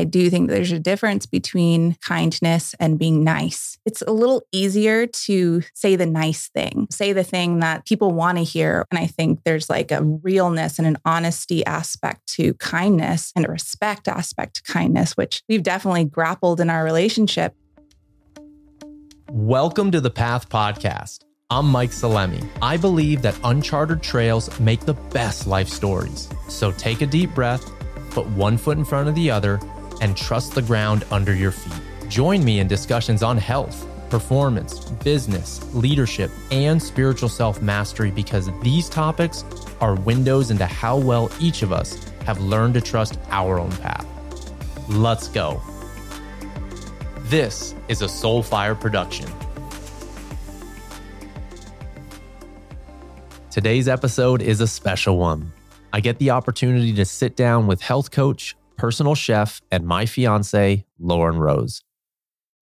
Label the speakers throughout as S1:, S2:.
S1: I do think there's a difference between kindness and being nice. It's a little easier to say the nice thing, say the thing that people want to hear. And I think there's like a realness and an honesty aspect to kindness and a respect aspect to kindness, which we've definitely grappled in our relationship.
S2: Welcome to the Path Podcast. I'm Mike Salemi. I believe that uncharted trails make the best life stories. So take a deep breath, put one foot in front of the other, and trust the ground under your feet. Join me in discussions on health, performance, business, leadership, and spiritual self mastery because these topics are windows into how well each of us have learned to trust our own path. Let's go. This is a Soulfire production. Today's episode is a special one. I get the opportunity to sit down with health coach, personal chef, and my fiance, Lauren Rose.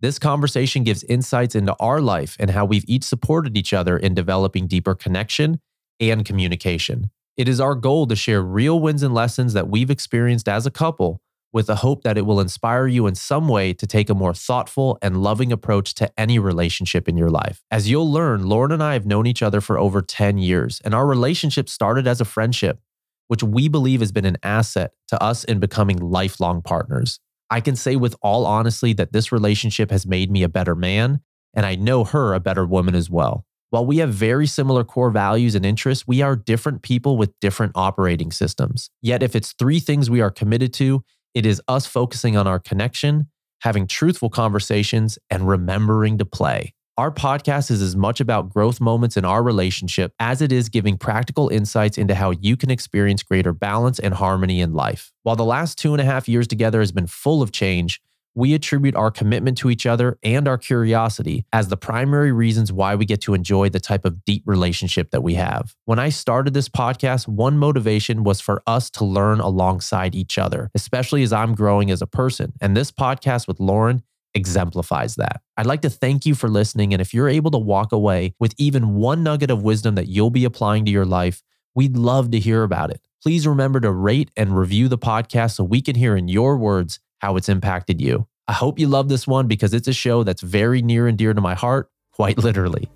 S2: This conversation gives insights into our life and how we've each supported each other in developing deeper connection and communication. It is our goal to share real wins and lessons that we've experienced as a couple with the hope that it will inspire you in some way to take a more thoughtful and loving approach to any relationship in your life. As you'll learn, Lauren and I have known each other for over 10 years, and our relationship started as a friendship which we believe has been an asset to us in becoming lifelong partners. I can say with all honesty that this relationship has made me a better man, and I know her a better woman as well. While we have very similar core values and interests, we are different people with different operating systems. Yet, if it's three things we are committed to, it is us focusing on our connection, having truthful conversations, and remembering to play. Our podcast is as much about growth moments in our relationship as it is giving practical insights into how you can experience greater balance and harmony in life. While the last two and a half years together has been full of change, we attribute our commitment to each other and our curiosity as the primary reasons why we get to enjoy the type of deep relationship that we have. When I started this podcast, one motivation was for us to learn alongside each other, especially as I'm growing as a person. And this podcast with Lauren exemplifies that. I'd like to thank you for listening. And if you're able to walk away with even one nugget of wisdom that you'll be applying to your life, we'd love to hear about it. Please remember to rate and review the podcast so we can hear in your words how it's impacted you. I hope you love this one because it's a show that's very near and dear to my heart, quite literally.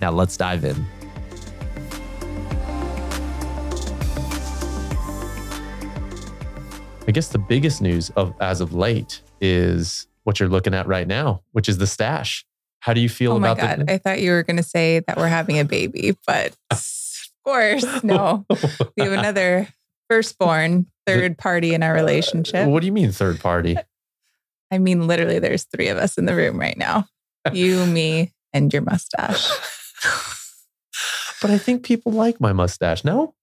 S2: Now let's dive in. I guess the biggest news of as of late is what you're looking at right now, which is the stash. How do you feel
S1: oh
S2: about
S1: my God.
S2: the-
S1: I thought you were going to say that we're having a baby, but of course, no. We have another firstborn, third party in our relationship.
S2: What do you mean third party?
S1: I mean, literally, there's three of us in the room right now you, me, and your mustache.
S2: but I think people like my mustache. No?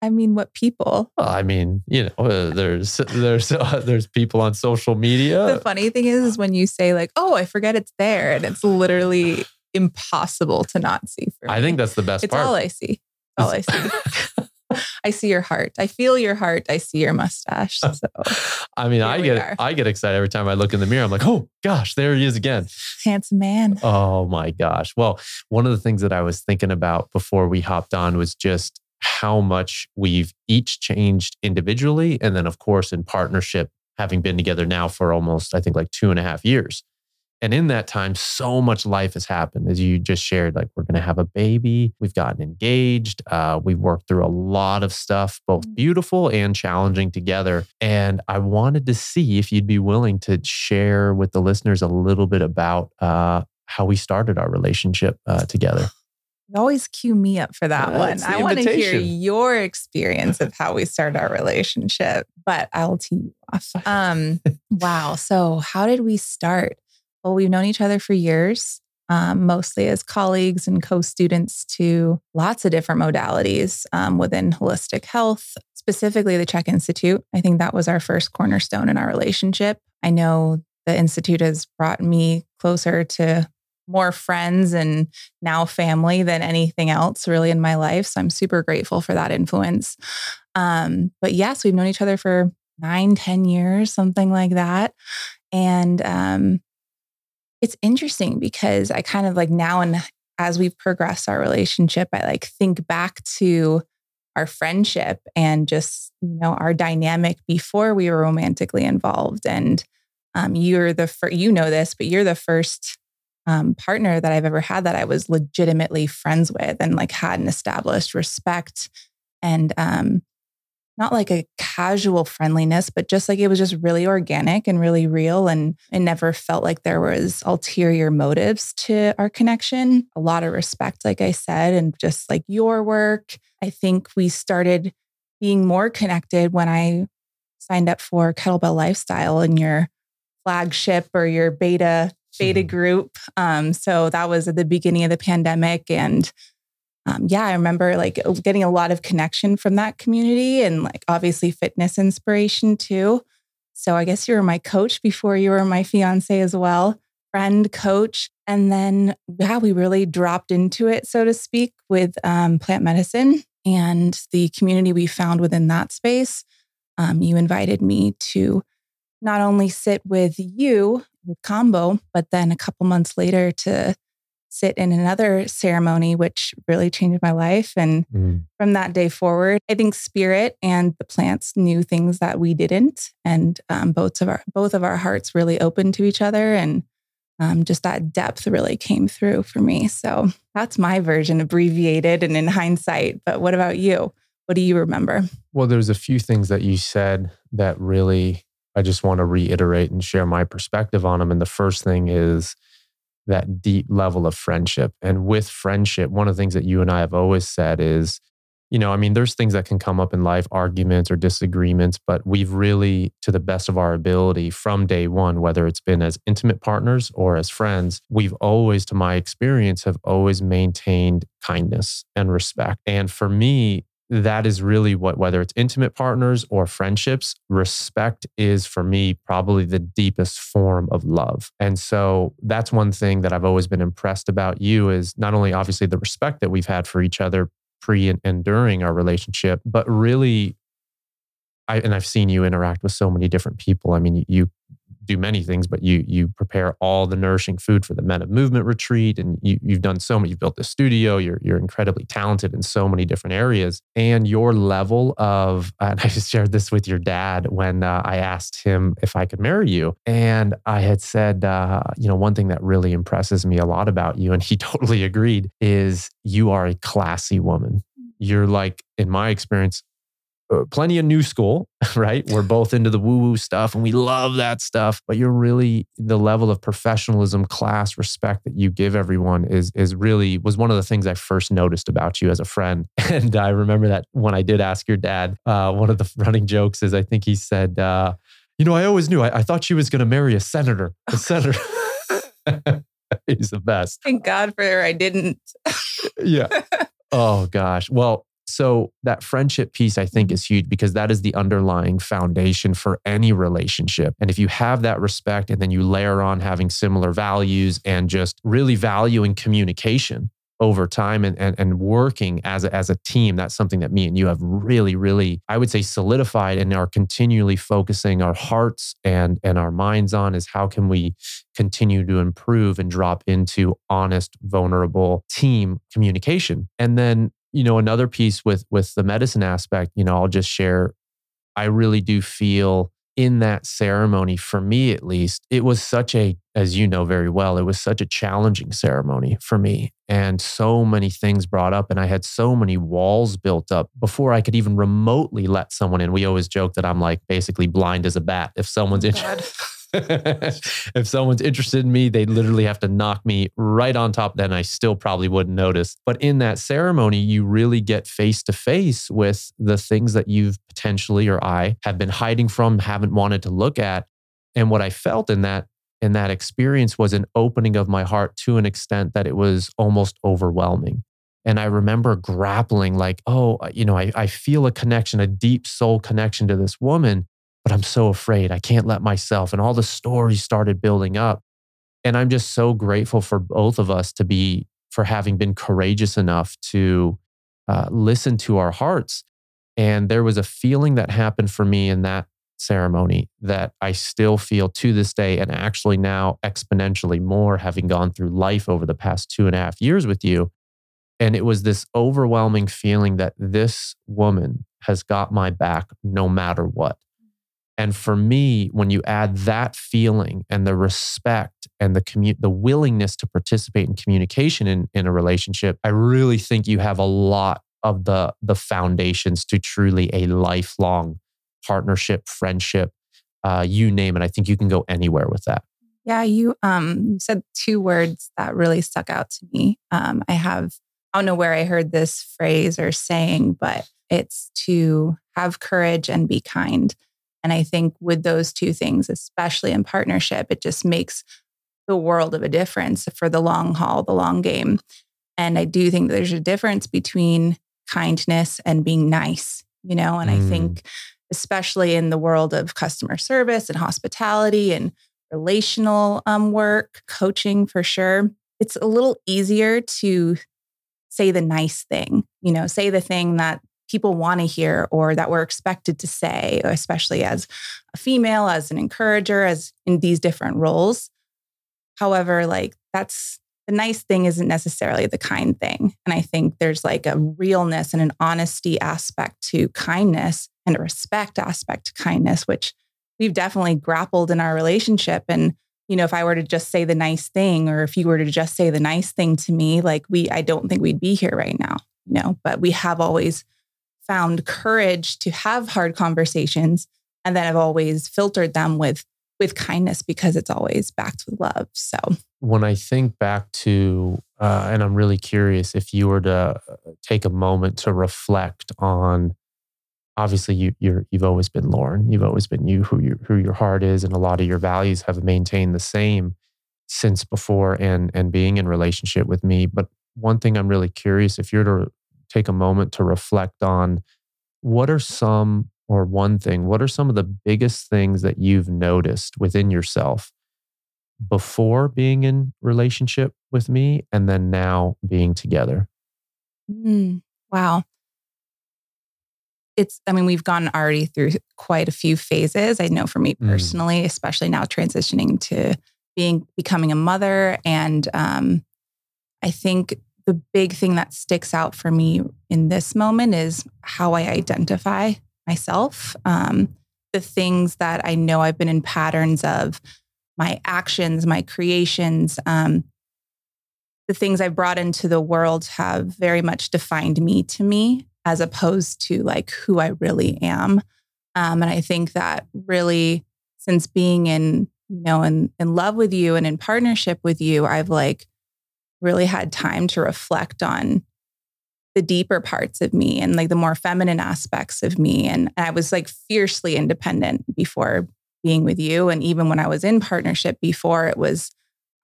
S1: I mean, what people?
S2: Well, I mean, you know, uh, there's there's uh, there's people on social media.
S1: The funny thing is, is when you say like, "Oh, I forget it's there," and it's literally impossible to not see. For me.
S2: I think that's the best
S1: it's
S2: part.
S1: all I see. All I see. I see your heart. I feel your heart. I see your mustache. So
S2: I mean, I get
S1: are.
S2: I get excited every time I look in the mirror. I'm like, oh gosh, there he is again.
S1: handsome man.
S2: Oh my gosh. Well, one of the things that I was thinking about before we hopped on was just how much we've each changed individually. And then, of course, in partnership, having been together now for almost, I think, like two and a half years. And in that time, so much life has happened. As you just shared, like we're going to have a baby, we've gotten engaged, uh, we've worked through a lot of stuff, both
S1: Mm.
S2: beautiful and challenging together. And I wanted to see if you'd be willing to share with the listeners a little bit about uh, how we started our relationship uh, together.
S1: You always cue me up for that one. I want to hear your experience of how we started our relationship, but I'll tee you off. Um, wow. So, how did we start? Well, we've known each other for years, um, mostly as colleagues and co students to lots of different modalities um, within holistic health, specifically the CHEK Institute. I think that was our first cornerstone in our relationship. I know the Institute has brought me closer to more friends and now family than anything else really in my life. So I'm super grateful for that influence. Um, but yes, we've known each other for nine, ten years, something like that. And um, it's interesting because I kind of like now and as we've progressed our relationship, I like think back to our friendship and just you know our dynamic before we were romantically involved and um, you're the first you know this but you're the first um, partner that i've ever had that i was legitimately friends with and like had an established respect and um, not like a casual friendliness, but just like it was just really organic and really real. And it never felt like there was ulterior motives to our connection. A lot of respect, like I said, and just like your work. I think we started being more connected when I signed up for Kettlebell Lifestyle and your flagship or your beta beta mm-hmm. group. Um, so that was at the beginning of the pandemic and um, yeah, I remember like getting a lot of connection from that community and like obviously fitness inspiration too. So I guess you were my coach before you were my fiance as well, friend, coach. And then, yeah, we really dropped into it, so to speak, with um, plant medicine and the community we found within that space. Um, you invited me to not only sit with you with Kambo, but then a couple months later to sit in another ceremony, which really changed my life. And mm. from that day forward, I think spirit and the plants knew things that we didn't, and um, both of our both of our hearts really opened to each other, and um, just that depth really came through for me. So that's my version, abbreviated and in hindsight. But what about you? What do you remember?
S2: Well, there's a few things that you said that really I just want to reiterate and share my perspective on them. And the first thing is that deep level of friendship. And with friendship, one of the things that you and I have always said is, you know, I mean, there's things that can come up in life, arguments or disagreements, but we've really, to the best of our ability from day one, whether it's been as intimate partners or as friends, we've always, to my experience, have always maintained kindness and respect. And for me, that is really what, whether it's intimate partners or friendships, respect is for me probably the deepest form of love. And so that's one thing that I've always been impressed about you is not only obviously the respect that we've had for each other pre and, during our relationship, but really I, and I've seen you interact with so many different people. I mean, you do many things, but you you prepare all the nourishing food for the Men of Movement retreat, and you, you've done so many. You've built the studio. You're you're incredibly talented in so many different areas, and your level of and I just shared this with your dad when uh, I asked him if I could marry you, and I had said, uh, you know, one thing that really impresses me a lot about you, and he totally agreed, is you are a classy woman. You're like, in my experience, plenty of new school, right? We're both into the woo woo stuff and we love that stuff. But you're really the level of professionalism, class, respect that you give everyone is is really was one of the things I first noticed about you as a friend. And I remember that when I did ask your dad, uh, one of the running jokes is I think he said, uh, "You know, I always knew. I, I thought she was going to marry a senator. A senator." He's the best.
S1: Thank God for her. I didn't.
S2: yeah. Oh gosh. Well, so that friendship piece, I think, is huge because that is the underlying foundation for any relationship. And if you have that respect and then you layer on having similar values and just really valuing communication over time and, and, and working as a, as a team, that's something that me and you have really, really, I would say, solidified and are continually focusing our hearts and, and our minds on is how can we continue to improve and drop into honest, vulnerable team communication. And then you know another piece with with the medicine aspect you know i'll just share i really do feel in that ceremony for me at least it was such a as you know very well it was such a challenging ceremony for me and so many things brought up and i had so many walls built up before i could even remotely let someone in. We always joke that i'm like basically blind as a bat if someone's oh interested if someone's interested in me, they literally have to knock me right on top. Then I still probably wouldn't notice. But in that ceremony, you really get face to face with the things that you've potentially or I have been hiding from, haven't wanted to look at. And what I felt in that in that experience was an opening of my heart to an extent that it was almost overwhelming. And I remember grappling, like, oh, you know, I, I feel a connection, a deep soul connection to this woman but I'm so afraid. I can't let myself. And all the stories started building up. And I'm just so grateful for both of us to be, for having been courageous enough to uh, listen to our hearts. And there was a feeling that happened for me in that ceremony that I still feel to this day, and actually now exponentially more, having gone through life over the past two and a half years with you, And it was this overwhelming feeling that this woman has got my back no matter what. And for me, when you add that feeling and the respect and the commu- the willingness to participate in communication in, in a relationship, I really think you have a lot of the the foundations to truly a lifelong partnership, friendship, uh, you name it. I think you can go anywhere with that.
S1: Yeah, you um said two words that really stuck out to me. Um, I have I don't know where I heard this phrase or saying, but it's to have courage and be kind. And I think with those two things, especially in partnership, it just makes the world of a difference for the long haul, the long game. And I do think there's a difference between kindness and being nice, you know, and mm. I think especially in the world of customer service and hospitality and relational um, work, coaching for sure, it's a little easier to say the nice thing, you know, say the thing that people want to hear or that we're expected to say, especially as a female, as an encourager, as in these different roles. However, like that's the nice thing isn't necessarily the kind thing. And I think there's like a realness and an honesty aspect to kindness and a respect aspect to kindness, which we've definitely grappled in our relationship. And, you know, if I were to just say the nice thing, or if you were to just say the nice thing to me, like we, I don't think we'd be here right now, you know, but we have always found courage to have hard conversations and then I've always filtered them with with kindness because it's always backed with love. So
S2: when I think back to, uh, and I'm really curious if you were to uh, take a moment to reflect on, obviously you you're you've always been Lauren, you've always been you who you who your heart is, and a lot of your values have maintained the same since before and and being in relationship with me. But one thing I'm really curious if you're to take a moment to reflect on what are some or one thing, what are some of the biggest things that you've noticed within yourself before being in relationship with me and then now being together?
S1: Mm, wow. It's, I mean, we've gone already through quite a few phases. I know for me mm. personally, mm. especially now transitioning to being, becoming a mother. And um, I think the big thing that sticks out for me in this moment is how I identify myself. Um, the things that I know I've been in patterns of, my actions, my creations, um, the things I've brought into the world have very much defined me to me as opposed to like who I really am. Um, and I think that really, since being in, you know, in, in love with you and in partnership with you, I've like really had time to reflect on the deeper parts of me and like the more feminine aspects of me. And I was like fiercely independent before being with you. And even when I was in partnership before, it was,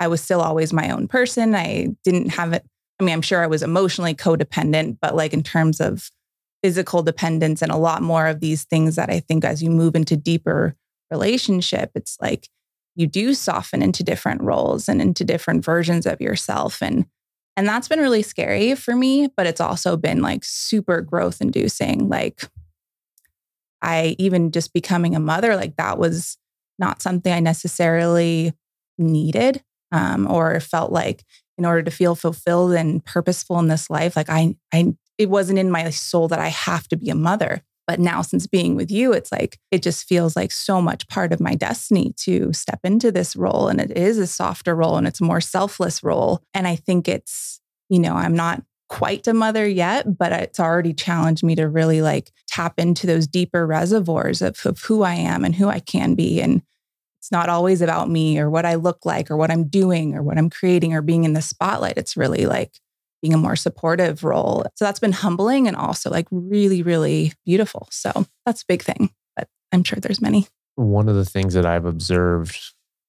S1: I was still always my own person. I didn't have it. I mean, I'm sure I was emotionally codependent, but like in terms of physical dependence and a lot more of these things that I think as you move into deeper relationship, it's like you do soften into different roles and into different versions of yourself. And and that's been really scary for me but it's also been like super growth inducing. Like i even just becoming a mother like that was not something i necessarily needed um, or felt like in order to feel fulfilled and purposeful in this life like i i it wasn't in my soul that i have to be a mother but now, since being with you, it's like, it just feels like so much part of my destiny to step into this role. And it is a softer role and it's a more selfless role. And I think it's, you know, I'm not quite a mother yet, but it's already challenged me to really like tap into those deeper reservoirs of, of who I am and who I can be. And it's not always about me or what I look like or what I'm doing or what I'm creating or being in the spotlight. It's really like, being a more supportive role. So that's been humbling and also like really, really beautiful. So that's a big thing, but I'm sure there's many.
S2: One of the things that I've observed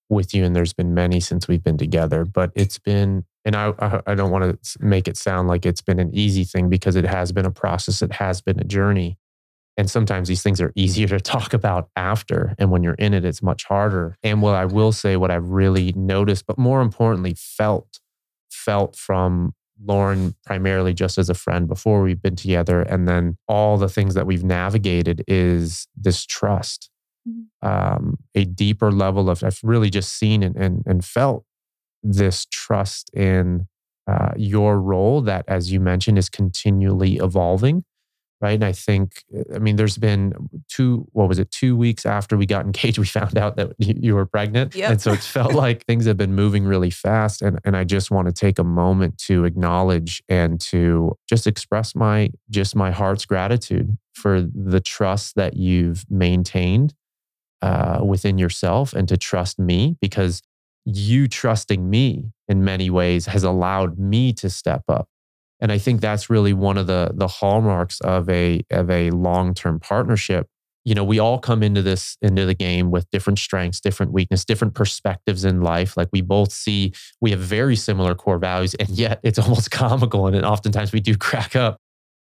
S2: with you, and there's been many since we've been together, but it's been, and I, I don't want to make it sound like it's been an easy thing because it has been a process, it has been a journey. And sometimes these things are easier to talk about after. And when you're in it, it's much harder. And what I will say, what I've really noticed, but more importantly, felt, felt from Lauren primarily just as a friend before we've been together. And then all the things that we've navigated is this trust, mm-hmm. um, a deeper level of, I've really just seen and, and, and felt this trust in uh, your role that, as you mentioned, is continually evolving right? And I think, I mean, there's been two, what was it, two weeks after we got engaged, we found out that you were pregnant. Yep. And so it felt like things have been moving really fast. And, and I just want to take a moment to acknowledge and to just express my, just my heart's gratitude for the trust that you've maintained uh, within yourself and to trust me because you trusting me in many ways has allowed me to step up and I think that's really one of the the hallmarks of a of a long-term partnership. You know, we all come into this into the game with different strengths, different weakness, different perspectives in life. Like we both see we have very similar core values and yet it's almost comical and oftentimes we do crack up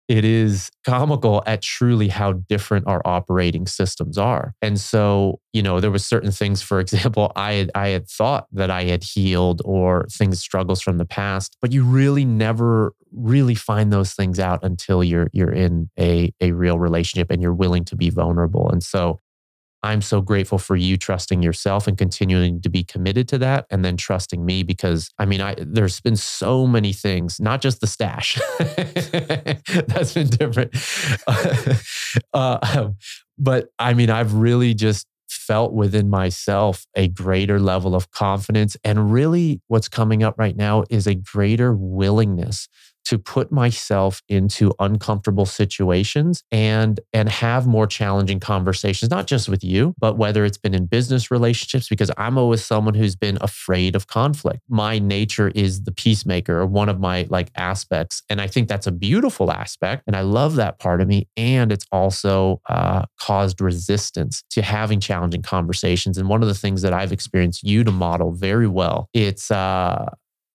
S2: it is comical at truly how different our operating systems are. And so, you know, there was certain things, for example, I had I had thought that I had healed or things struggles from the past, but you really never really find those things out until you're you're in a a real relationship and you're willing to be vulnerable. And so I'm so grateful for you trusting yourself and continuing to be committed to that and then trusting me because I mean I there's been so many things not just the stash. That's been different. Uh, but I mean I've really just felt within myself a greater level of confidence and really what's coming up right now is a greater willingness to put myself into uncomfortable situations and and have more challenging conversations not just with you but whether it's been in business relationships because I'm always someone who's been afraid of conflict. My nature is the peacemaker or one of my like aspects and I think that's a beautiful aspect and I love that part of me and it's also uh, caused resistance to having challenging conversations and one of the things that I've experienced you to model very well it's uh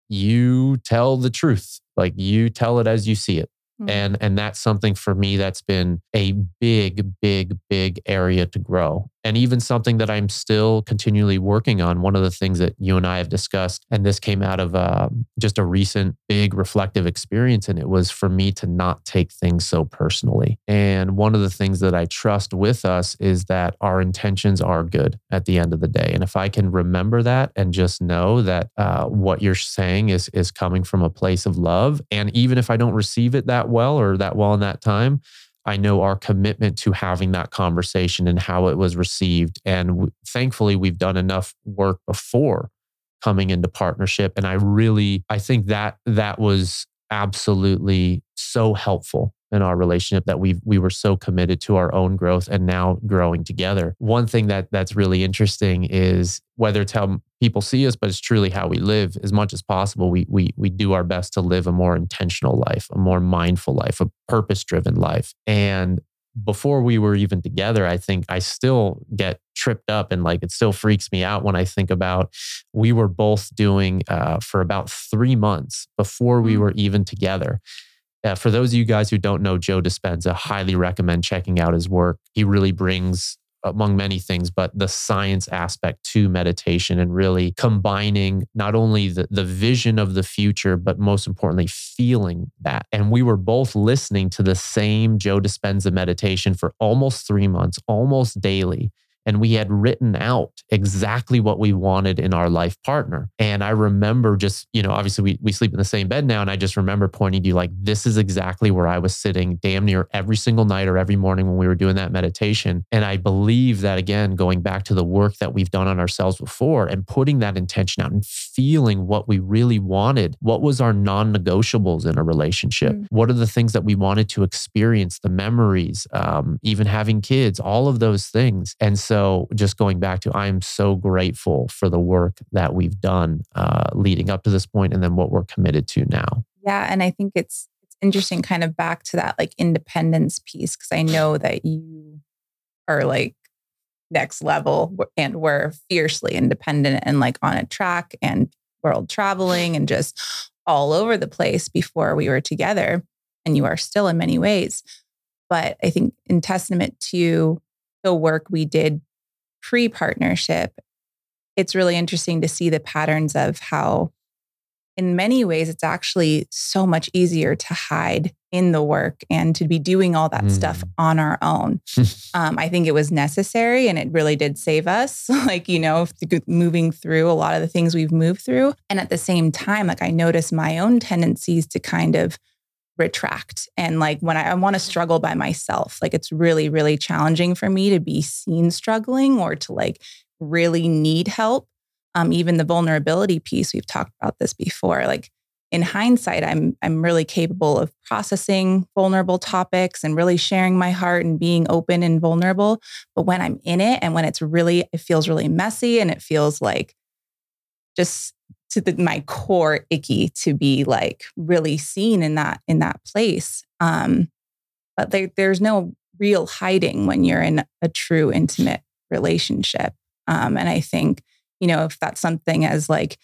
S2: you tell the truth like you tell it as you see it. Mm-hmm. And and that's something for me that's been a big big big area to grow and even something that I'm still continually working on. One of the things that you and I have discussed, and this came out of uh, just a recent big reflective experience, and it was for me to not take things so personally. And one of the things that I trust with us is that our intentions are good at the end of the day. And if I can remember that and just know that uh, what you're saying is is coming from a place of love, and even if I don't receive it that well or that well in that time, I know our commitment to having that conversation and how it was received. And w- thankfully, we've done enough work before coming into partnership. And I really, I think that that was absolutely so helpful in our relationship that we we were so committed to our own growth and now growing together. One thing that that's really interesting is whether it's how people see us, but it's truly how we live. As much as possible, we we we do our best to live a more intentional life, a more mindful life, a purpose driven life. And before we were even together, I think I still get tripped up and like it still freaks me out when I think about we were both doing uh, for about three months before we mm. were even together. Uh, for those of you guys who don't know Joe Dispenza, highly recommend checking out his work. He really brings among many things, but the science aspect to meditation and really combining not only the, the vision of the future, but most importantly, feeling that. And we were both listening to the same Joe Dispenza meditation for almost three months, almost daily and we had written out exactly what we wanted in our life partner. And I remember just, you know, obviously we, we sleep in the same bed now. And I just remember pointing to you like, this is exactly where I was sitting damn near every single night or every morning when we were doing that meditation. And I believe that, again, going back to the work that we've done on ourselves before and putting that intention out and feeling what we really wanted, what was our non negotiables in a relationship? Mm. What are the things that we wanted to experience, the memories, um, even having kids, all of those things. And so, so just going back to i'm so grateful for the work that we've done uh, leading up to this point and then what we're committed to now.
S1: Yeah and i think it's it's interesting kind of back to that like independence piece because i know that you are like next level and we're fiercely independent and like on a track and world traveling and just all over the place before we were together and you are still in many ways. But i think in testament to the work we did pre partnership, it's really interesting to see the patterns of how, in many ways, it's actually so much easier to hide in the work and to be doing all that mm. stuff on our own. um, I think it was necessary and it really did save us, like, you know, moving through a lot of the things we've moved through. And at the same time, like, I noticed my own tendencies to kind of retract. And like when I, I want to struggle by myself, like it's really, really challenging for me to be seen struggling or to like really need help. Um, even the vulnerability piece, we've talked about this before. Like in hindsight, I'm I'm really capable of processing vulnerable topics and really sharing my heart and being open and vulnerable. But when I'm in it and when it's really, it feels really messy and it feels like just to the, my core icky to be like really seen in that in that place. Um, but there, there's no real hiding when you're in a true intimate relationship. Um, and I think you know if that's something as like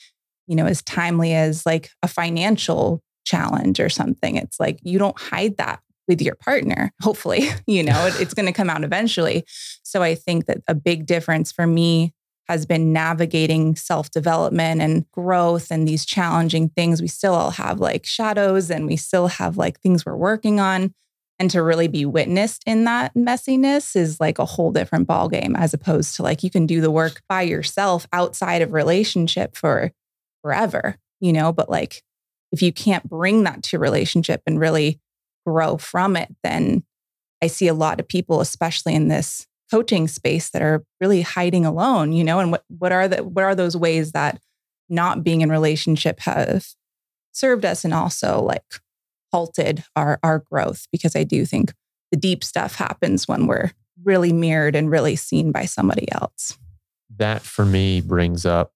S1: you know as timely as like a financial challenge or something, it's like you don't hide that with your partner. Hopefully, you know it, it's going to come out eventually. So I think that a big difference for me has been navigating self development and growth and these challenging things. We still all have like shadows and we still have like things we're working on. And to really be witnessed in that messiness is like a whole different ballgame as opposed to like you can do the work by yourself outside of relationship for forever, you know, but like if you can't bring that to relationship and really grow from it, then I see a lot of people, especially in this coaching space that are really hiding alone, you know, and what what are the what are those ways that not being in relationship have served us and also like halted our our growth because I do think the deep stuff happens when we're really mirrored and really seen by somebody else.
S2: That for me brings up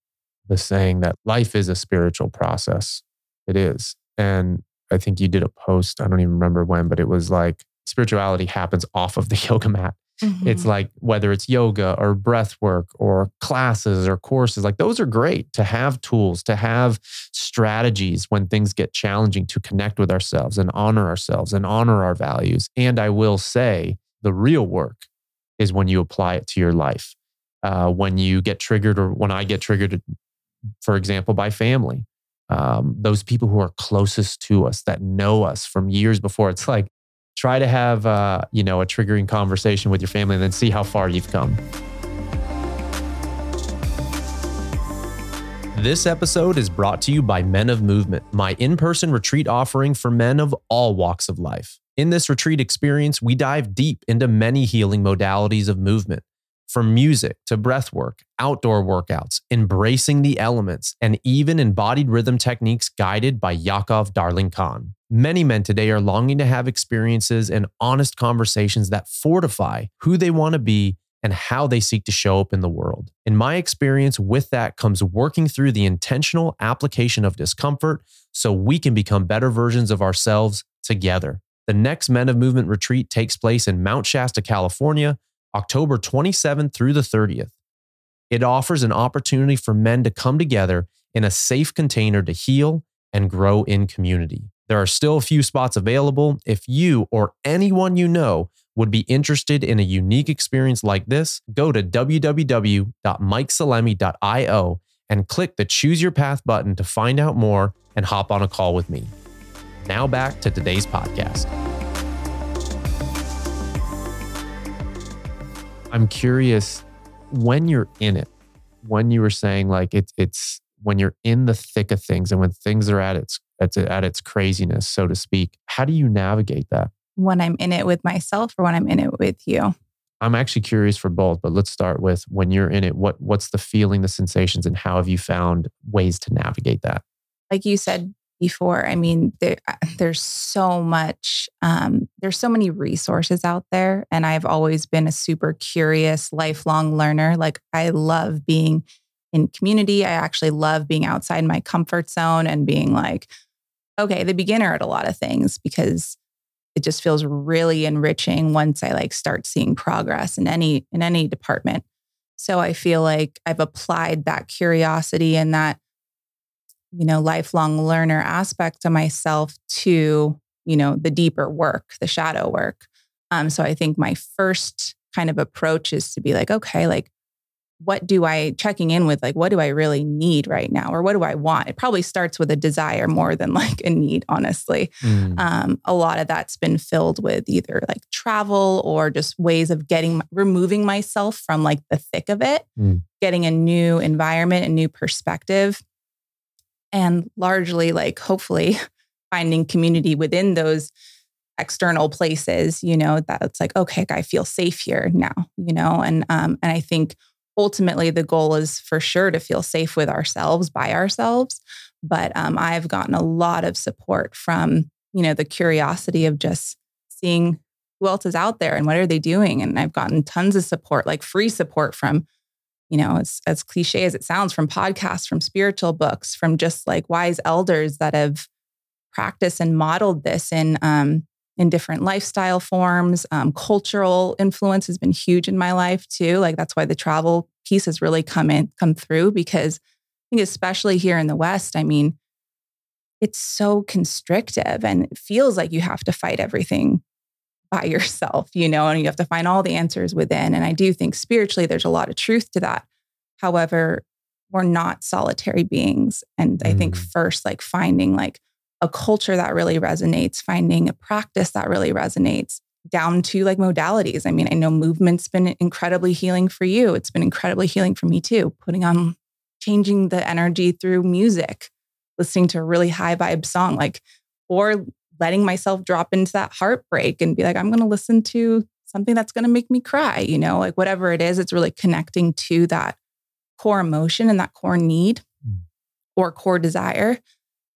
S2: the saying that life is a spiritual process. It is. And I think you did a post, I don't even remember when, but it was like spirituality happens off of the yoga mat. Mm-hmm. It's like whether it's yoga or breath work or classes or courses, like those are great to have tools, to have strategies when things get challenging to connect with ourselves and honor ourselves and honor our values. And I will say the real work is when you apply it to your life. Uh, when you get triggered, or when I get triggered, for example, by family, um, those people who are closest to us that know us from years before. It's like try to have uh, you know a triggering conversation with your family and then see how far you've come
S3: This episode is brought to you by Men of Movement, my in person retreat offering for men of all walks of life. In this retreat experience, we dive deep into many healing modalities of movement from music to breath work, outdoor workouts, embracing the elements, and even embodied rhythm techniques guided by Ya'Acov Darling Khan. Many men today are longing to have experiences and honest conversations that fortify who they want to be and how they seek to show up in the world. In my experience, with that comes working through the intentional application of discomfort so we can become better versions of ourselves together. The next Men of Movement retreat takes place in Mount Shasta, California, October 27th through the 30th. It offers an opportunity for men to come together in a safe container to heal and grow in community. There are still a few spots available. If you or anyone you know would be interested in a unique experience like this, go to www.mikesalemi.io and click the Choose Your Path button to find out more and hop on a call with me. Now back to today's podcast.
S2: I'm curious when you're in it, when you were saying like it's it's when you're in the thick of things and when things are at its at, at its craziness, so to speak, how do you navigate that?
S1: When I'm in it with myself or when I'm in it with you?
S2: I'm actually curious for both, but let's start with when you're in it, what what's the feeling, the sensations, and how have you found ways to navigate that?
S1: Like you said, before. I mean, there, uh, there's so much, um, there's so many resources out there. And I've always been a super curious, lifelong learner. Like, I love being in community. I actually love being outside my comfort zone and being like, okay, the beginner at a lot of things because it just feels really enriching once I like start seeing progress in any in any department. So I feel like I've applied that curiosity and that you know, lifelong learner aspect to myself to, you know, the deeper work, the shadow work. Um, so I think my first kind of approach is to be like, okay, like what do I checking in with like what do I really need right now or what do I want? It probably starts with a desire more than like a need, honestly. Mm. Um, a lot of that's been filled with either like travel or just ways of getting removing myself from like the thick of it, mm. getting a new environment, a new perspective, and largely like hopefully finding community within those external places you know that it's like okay i feel safe here now you know and um and i think ultimately the goal is for sure to feel safe with ourselves by ourselves but um, i've gotten a lot of support from you know the curiosity of just seeing who else is out there and what are they doing and i've gotten tons of support like free support from you know as, as cliche as it sounds from podcasts from spiritual books from just like wise elders that have practiced and modeled this in um, in different lifestyle forms. Um, cultural influence has been huge in my life too. Like that's why the travel piece has really come in, come through because I think especially here in the West, I mean, it's so constrictive and it feels like you have to fight everything by yourself, you know, and you have to find all the answers within. And I do think spiritually there's a lot of truth to that. However, we're not solitary beings. And I think mm. first, like finding like a culture that really resonates, finding a practice that really resonates down to like modalities. I mean, I know movement's been incredibly healing for you. It's been incredibly healing for me too. Putting on, changing the energy through music, listening to a really high vibe song, like, or letting myself drop into that heartbreak and be like, I'm going to listen to something that's going to make me cry, you know, like whatever it is, it's really connecting to that core emotion and that core need mm. or core desire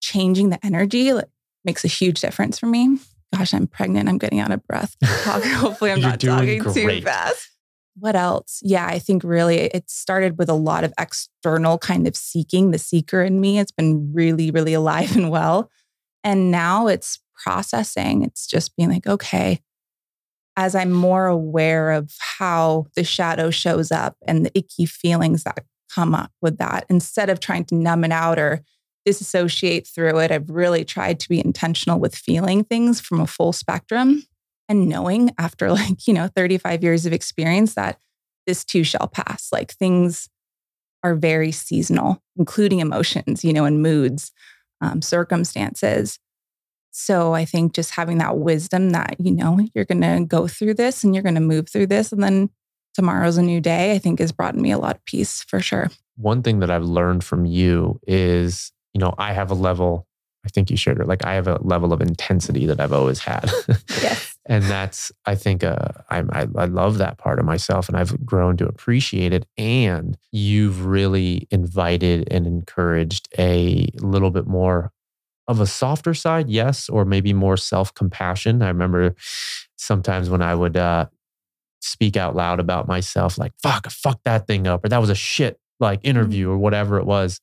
S1: changing the energy like, makes a huge difference for me. Gosh, I'm pregnant. I'm getting out of breath. Hopefully, I'm not talking great. too fast. What else? Yeah, I think really it started with a lot of external kind of seeking, the seeker in me. It's been really, really alive and well. And now it's processing. It's just being like, okay, as I'm more aware of how the shadow shows up and the icky feelings that come up with that, instead of trying to numb it out or disassociate through it. I've really tried to be intentional with feeling things from a full spectrum and knowing after like, you know, 35 years of experience that this too shall pass. Like things are very seasonal, including emotions, you know, and moods, um, circumstances. So I think just having that wisdom that, you know, you're going to go through this and you're going to move through this and then tomorrow's a new day, I think has brought me a lot of peace for sure.
S2: One thing that I've learned from you is you know, I have a level, I think you shared it, like I have a level of intensity that I've always had.
S1: Yes.
S2: and that's, I think, uh, I, I, I love that part of myself and I've grown to appreciate it. And you've really invited and encouraged a little bit more of a softer side, yes, or maybe more self compassion. I remember sometimes when I would, uh, speak out loud about myself like fuck fuck that thing up or that was a shit like mm-hmm. interview or whatever it was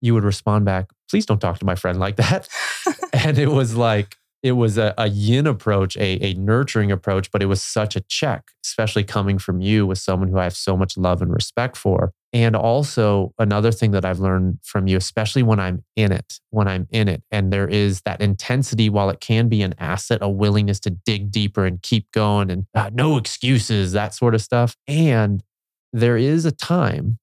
S2: you would respond back, please don't talk to my friend like that. and it was like, it was a, a yin approach, a, a nurturing approach, but it was such a check, especially coming from you with someone who I have so much love and respect for. And also, another thing that I've learned from you, especially when I'm in it, when I'm in it, and there is that intensity, while it can be an asset, a willingness to dig deeper and keep going and uh, no excuses, that sort of stuff. And there is a time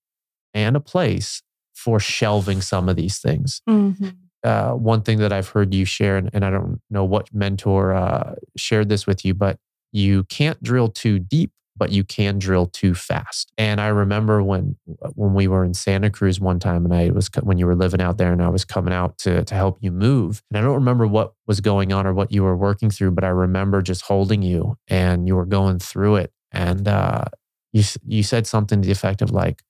S2: and a place for shelving some of these things. Mm-hmm. Uh, one thing that I've heard you share, and, and I don't know what mentor uh, shared this with you, but you can't drill too deep, but you can drill too fast. And I remember when when we were in Santa Cruz one time, and I was when you were living out there, and I was coming out to to help you move. And I don't remember what was going on or what you were working through, but I remember just holding you, and you were going through it, and uh, you you said something to the effect of like,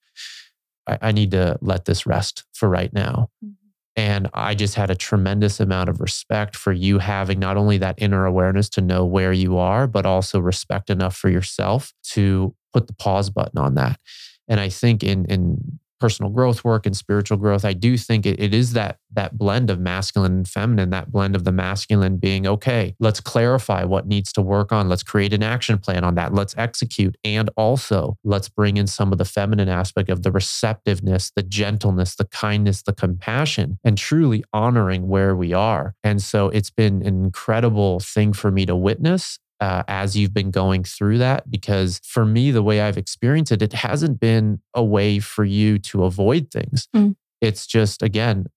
S2: I, I need to let this rest for right now. Mm-hmm. And I just had a tremendous amount of respect for you having not only that inner awareness to know where you are, but also respect enough for yourself to put the pause button on that. And I think in in personal growth work and spiritual growth, I do think it, it is that that blend of masculine and feminine, that blend of the masculine being okay, let's clarify what needs to work on. Let's create an action plan on that. Let's execute. And also let's bring in some of the feminine aspect of the receptiveness, the gentleness, the kindness, the compassion, and truly honoring where we are. And so it's been an incredible thing for me to witness uh, as you've been going through that? Because for me, the way I've experienced it, it hasn't been a way for you to avoid things.
S1: Mm.
S2: It's just, again,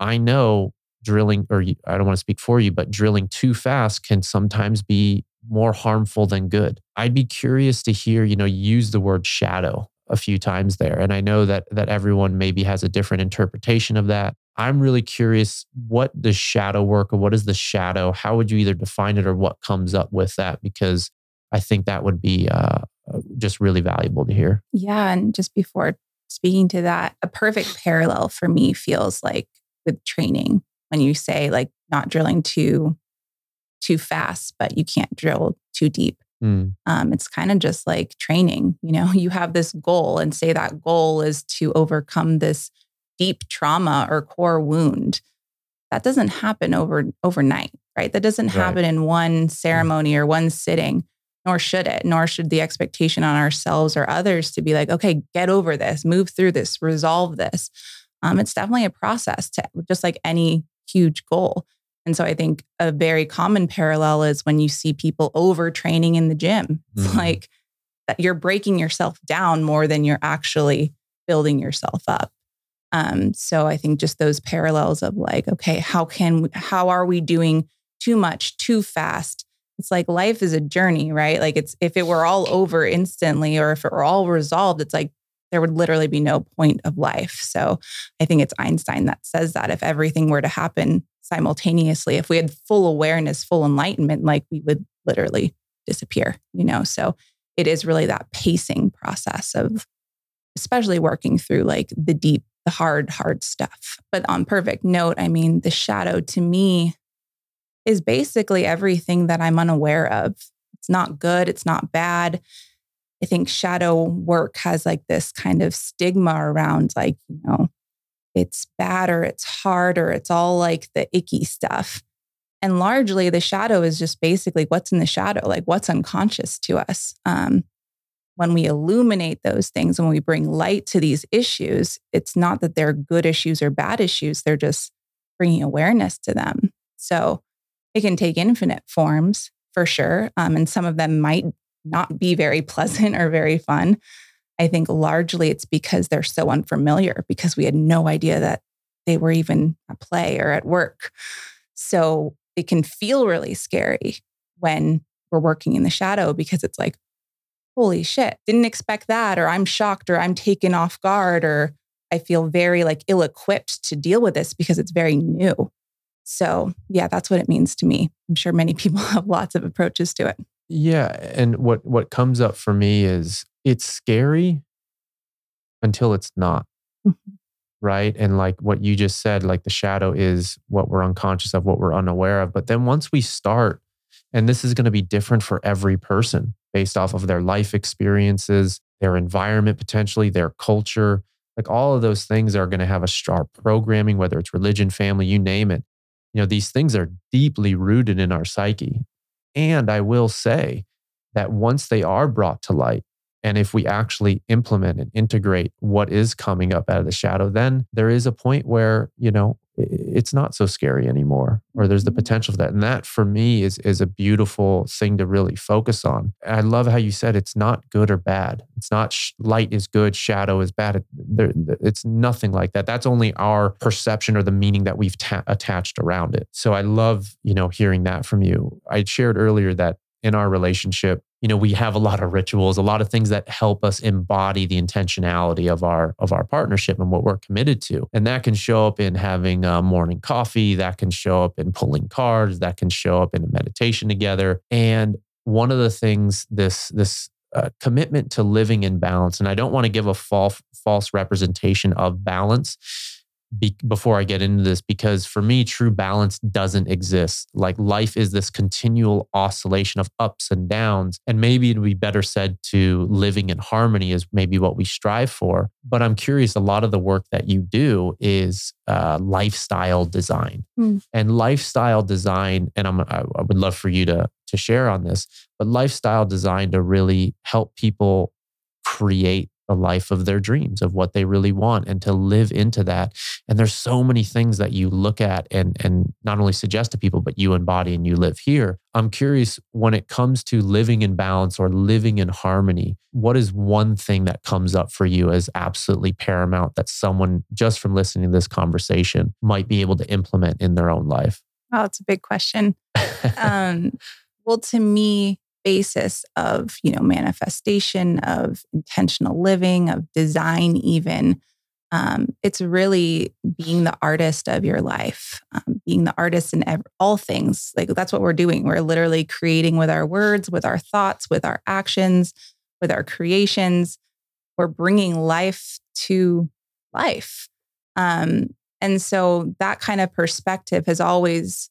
S2: I know drilling, or I don't want to speak for you, but drilling too fast can sometimes be more harmful than good. I'd be curious to hear, you know, use the word shadow a few times there. And I know that that everyone maybe has a different interpretation of that. I'm really curious what does shadow work or what is the shadow? How would you either define it or what comes up with that? Because I think that would be uh, just really valuable to hear.
S1: Yeah. And just before speaking to that, a perfect parallel for me feels like with training when you say like not drilling too too fast, but you can't drill too deep.
S2: Mm.
S1: Um, it's kind of just like training. You know, you have this goal, and say that goal is to overcome this deep trauma or core wound. That doesn't happen over overnight, right? That doesn't
S2: Right.
S1: happen in one ceremony or one sitting, nor should it. Nor should the expectation on ourselves or others to be like, okay, get over this, move through this, resolve this. Um, it's definitely a process to just like any huge goal. And so I think a very common parallel is when you see people overtraining in the gym. It's
S2: Mhm.
S1: like that you're breaking yourself down more than you're actually building yourself up. Um, so I think just those parallels of like, okay, how can how are we doing too much, too fast? It's like life is a journey, right? Like it's if it were all over instantly or if it were all resolved, it's like there would literally be no point of life. So I think it's Einstein that says that if everything were to happen simultaneously, if we had full awareness, full enlightenment, like we would literally disappear, you know? So it is really that pacing process of especially working through like the deep, the hard, hard stuff. But on perfect note, I mean, the shadow to me is basically everything that I'm unaware of. It's not good, it's not bad. I think shadow work has like this kind of stigma around like, you know, it's bad or it's hard or it's all like the icky stuff. And largely the shadow is just basically what's in the shadow, like what's unconscious to us. Um, when we illuminate those things, when we bring light to these issues, it's not that they're good issues or bad issues, they're just bringing awareness to them. So it can take infinite forms for sure. Um, and some of them might not be very pleasant or very fun. I think largely it's because they're so unfamiliar because we had no idea that they were even at play or at work. So it can feel really scary when we're working in the shadow because it's like, holy shit, didn't expect that, or I'm shocked, or I'm taken off guard, or I feel very like ill equipped to deal with this because it's very new. So, yeah, that's what it means to me. I'm sure many people have lots of approaches to it.
S2: Yeah, and what what comes up for me is it's scary until it's not.
S1: Mhm.
S2: Right? And like what you just said, like the shadow is what we're unconscious of, what we're unaware of. But then once we start, and this is going to be different for every person based off of their life experiences, their environment, potentially their culture, like all of those things are going to have a sharp programming, whether it's religion, family, you name it. You know, these things are deeply rooted in our psyche. And I will say that once they are brought to light, and if we actually implement and integrate what is coming up out of the shadow, then there is a point where, you know, it's not so scary anymore, or there's the
S1: Mhm.
S2: potential for that. And that for me is, is a beautiful thing to really focus on. I love how you said it's not good or bad. It's not sh- light is good, shadow is bad. It- there- it's nothing like that. That's only our perception or the meaning that we've ta- attached around it. So I love, you know, hearing that from you. I shared earlier that in our relationship, you know, we have a lot of rituals, a lot of things that help us embody the intentionality of our of our partnership and what we're committed to. And that can show up in having a morning coffee, that can show up in pulling cards, that can show up in a meditation together. And one of the things this this uh, commitment to living in balance, and I don't want to give a false false representation of balance be, before I get into this, because for me, true balance doesn't exist. Like life is this continual oscillation of ups and downs. And maybe it'd be better said to living in harmony is maybe what we strive for. But I'm curious, a lot of the work that you do is uh, lifestyle design.
S1: Hmm.
S2: And lifestyle design, and I'm, I, I would love for you to, to share on this, but lifestyle design to really help people create the life of their dreams, of what they really want, and to live into that. And there's so many things that you look at and, and not only suggest to people, but you embody and you live here. I'm curious when it comes to living in balance or living in harmony, what is one thing that comes up for you as absolutely paramount that someone just from listening to this conversation might be able to implement in their own life?
S1: Well, it's a big question. um, well, to me, basis of you know manifestation of intentional living of design even um, it's really being the artist of your life um, being the artist in ev- all things like that's what we're doing. We're literally creating with our words with our thoughts with our actions with our creations. We're bringing life to life. Um, and so that kind of perspective has always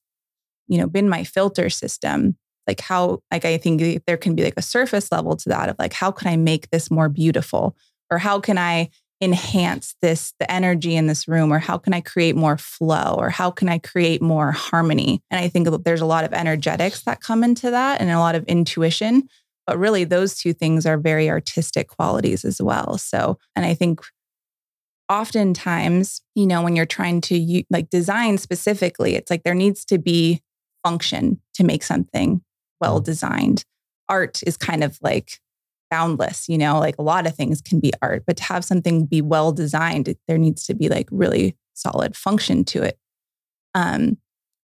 S1: you know been my filter system like how like i think there can be like a surface level to that of like how can i make this more beautiful? Or how can i enhance this the energy in this room? Or how can i create more flow? Or how can i create more harmony? And i think there's a lot of energetics that come into that and a lot of intuition but really those two things are very artistic qualities as well. So and i think oftentimes you know when you're trying to like design specifically it's like there needs to be function to make something well mm. designed. Art is kind of like boundless, you know, like a lot of things can be art, but to have something be well designed, there needs to be like really solid function to it. Um,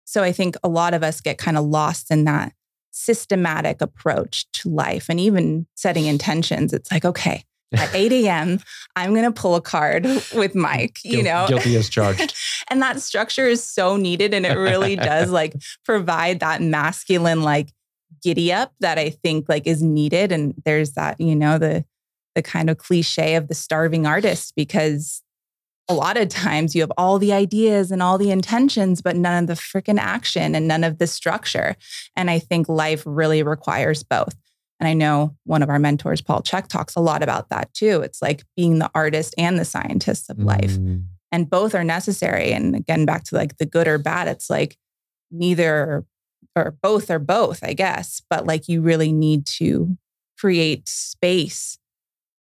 S1: so I think a lot of us get kind of lost in that systematic approach to life and even setting intentions. It's like, okay, at 8 a.m., I'm going to pull a card with Mike, you know?
S2: Guilty as charged.
S1: and that structure is so needed. And it really does like provide that masculine, like giddy up that I think like is needed. And there's that, you know, the, the kind of cliche of the starving artist because a lot of times you have all the ideas and all the intentions, but none of the freaking action and none of the structure. And I think life really requires both. And I know one of our mentors, Paul Chek, talks a lot about that too. It's like being the artist and the scientist of life. Mm. And both are necessary. And again, back to like the good or bad, it's like neither or both are both, I guess. But like you really need to create space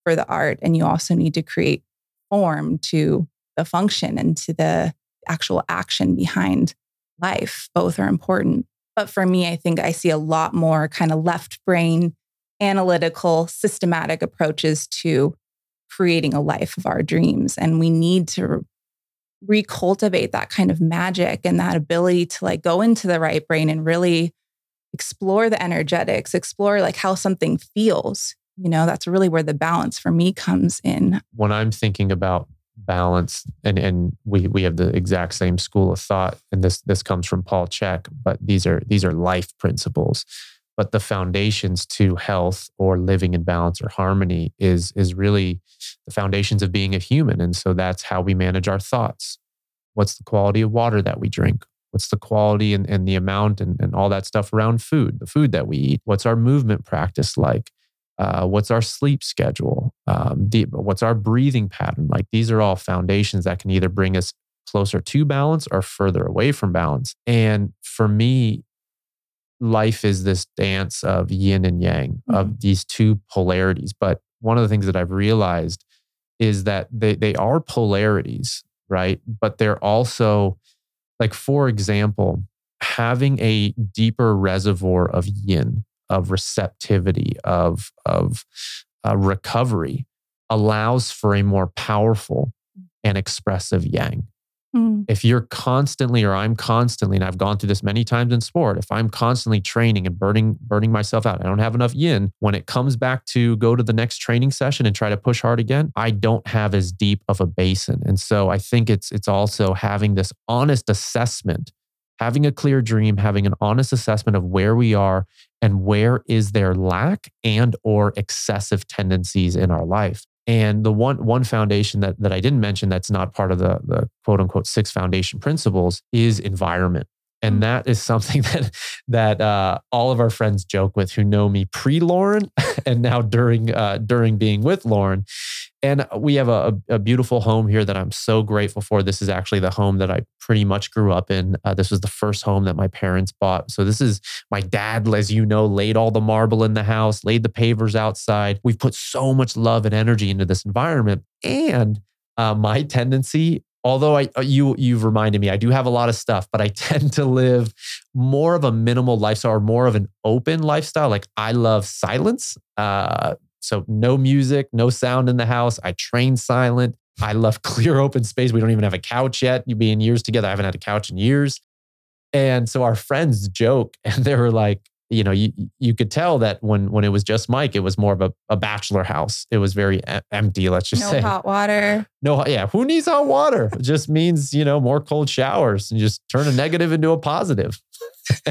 S1: for the art. And you also need to create form to the function and to the actual action behind life. Both are important. But for me, I think I see a lot more kind of left brain, analytical, systematic approaches to creating a life of our dreams. And we need to recultivate that kind of magic and that ability to like go into the right brain and really explore the energetics, explore like how something feels. You know, that's really where the balance for me comes in.
S2: When I'm thinking about balance and and we we have the exact same school of thought and this this comes from Paul Chek, but these are these are life principles but the foundations to health or living in balance or harmony is is really the foundations of being a human. And so that's how we manage our thoughts. What's the quality of water that we drink? What's the quality and, and the amount and, and all that stuff around food the food that we eat? What's our movement practice like? Uh, what's our sleep schedule? Um, what's our breathing pattern? Like these are all foundations that can either bring us closer to balance or further away from balance. And for me life is this dance of yin and yang, mm-hmm. of these two polarities. But one of the things that I've realized is that they, they are polarities, right? But they're also, like, for example, having a deeper reservoir of yin, of receptivity, of, of uh, recovery allows for a more powerful and expressive yang. Mm. If you're constantly, or I'm constantly, and I've gone through this many times in sport, if I'm constantly training and burning, burning myself out, I don't have enough yin. When it comes back to go to the next training session and try to push hard again, I don't have as deep of a basin. And so I think it's it's also having this honest assessment, having a clear dream, having an honest assessment of where we are and where is there lack and or excessive tendencies in our life. And the one one foundation that, that I didn't mention that's not part of the, the quote unquote six foundation principles is environment. And that is something that that uh, all of our friends joke with who know me pre Lauren and now during uh, during being with Lauren. And we have a, a, beautiful home here that I'm so grateful for. This is actually the home that I pretty much grew up in. Uh, this was the first home that my parents bought. So this is my dad, as you know, laid all the marble in the house, laid the pavers outside. We've put so much love and energy into this environment. And uh, my tendency although I uh, you you've reminded me I do have a lot of stuff, but I tend to live more of a minimal lifestyle or more of an open lifestyle. Like I love silence. Uh, so no music, no sound in the house. I train silent. I love clear open space. We don't even have a couch yet. You being years together, I haven't had a couch in years. And so our friends joke and they were like, you know, you you could tell that when when it was just Mike, it was more of a, a bachelor house. It was very e- empty. Let's just
S1: no
S2: say no
S1: hot water.
S2: No, yeah. Who needs hot water? It just means you know more cold showers and just turn a negative into a positive.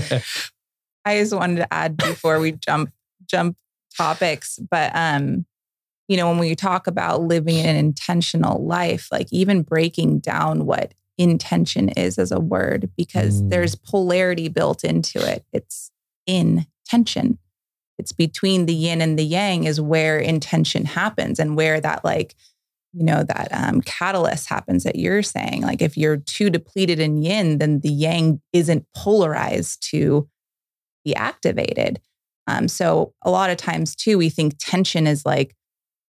S1: I just wanted to add before we jump jump topics, but um, you know, when we talk about living an intentional life, like even breaking down what intention is as a word, because mm. there's polarity built into it. It's in tension. It's between the yin and the yang is where intention happens and where that like, you know, that um, catalyst happens that you're saying. Like if you're too depleted in yin, then the yang isn't polarized to be activated. Um, so a lot of times too, we think tension is like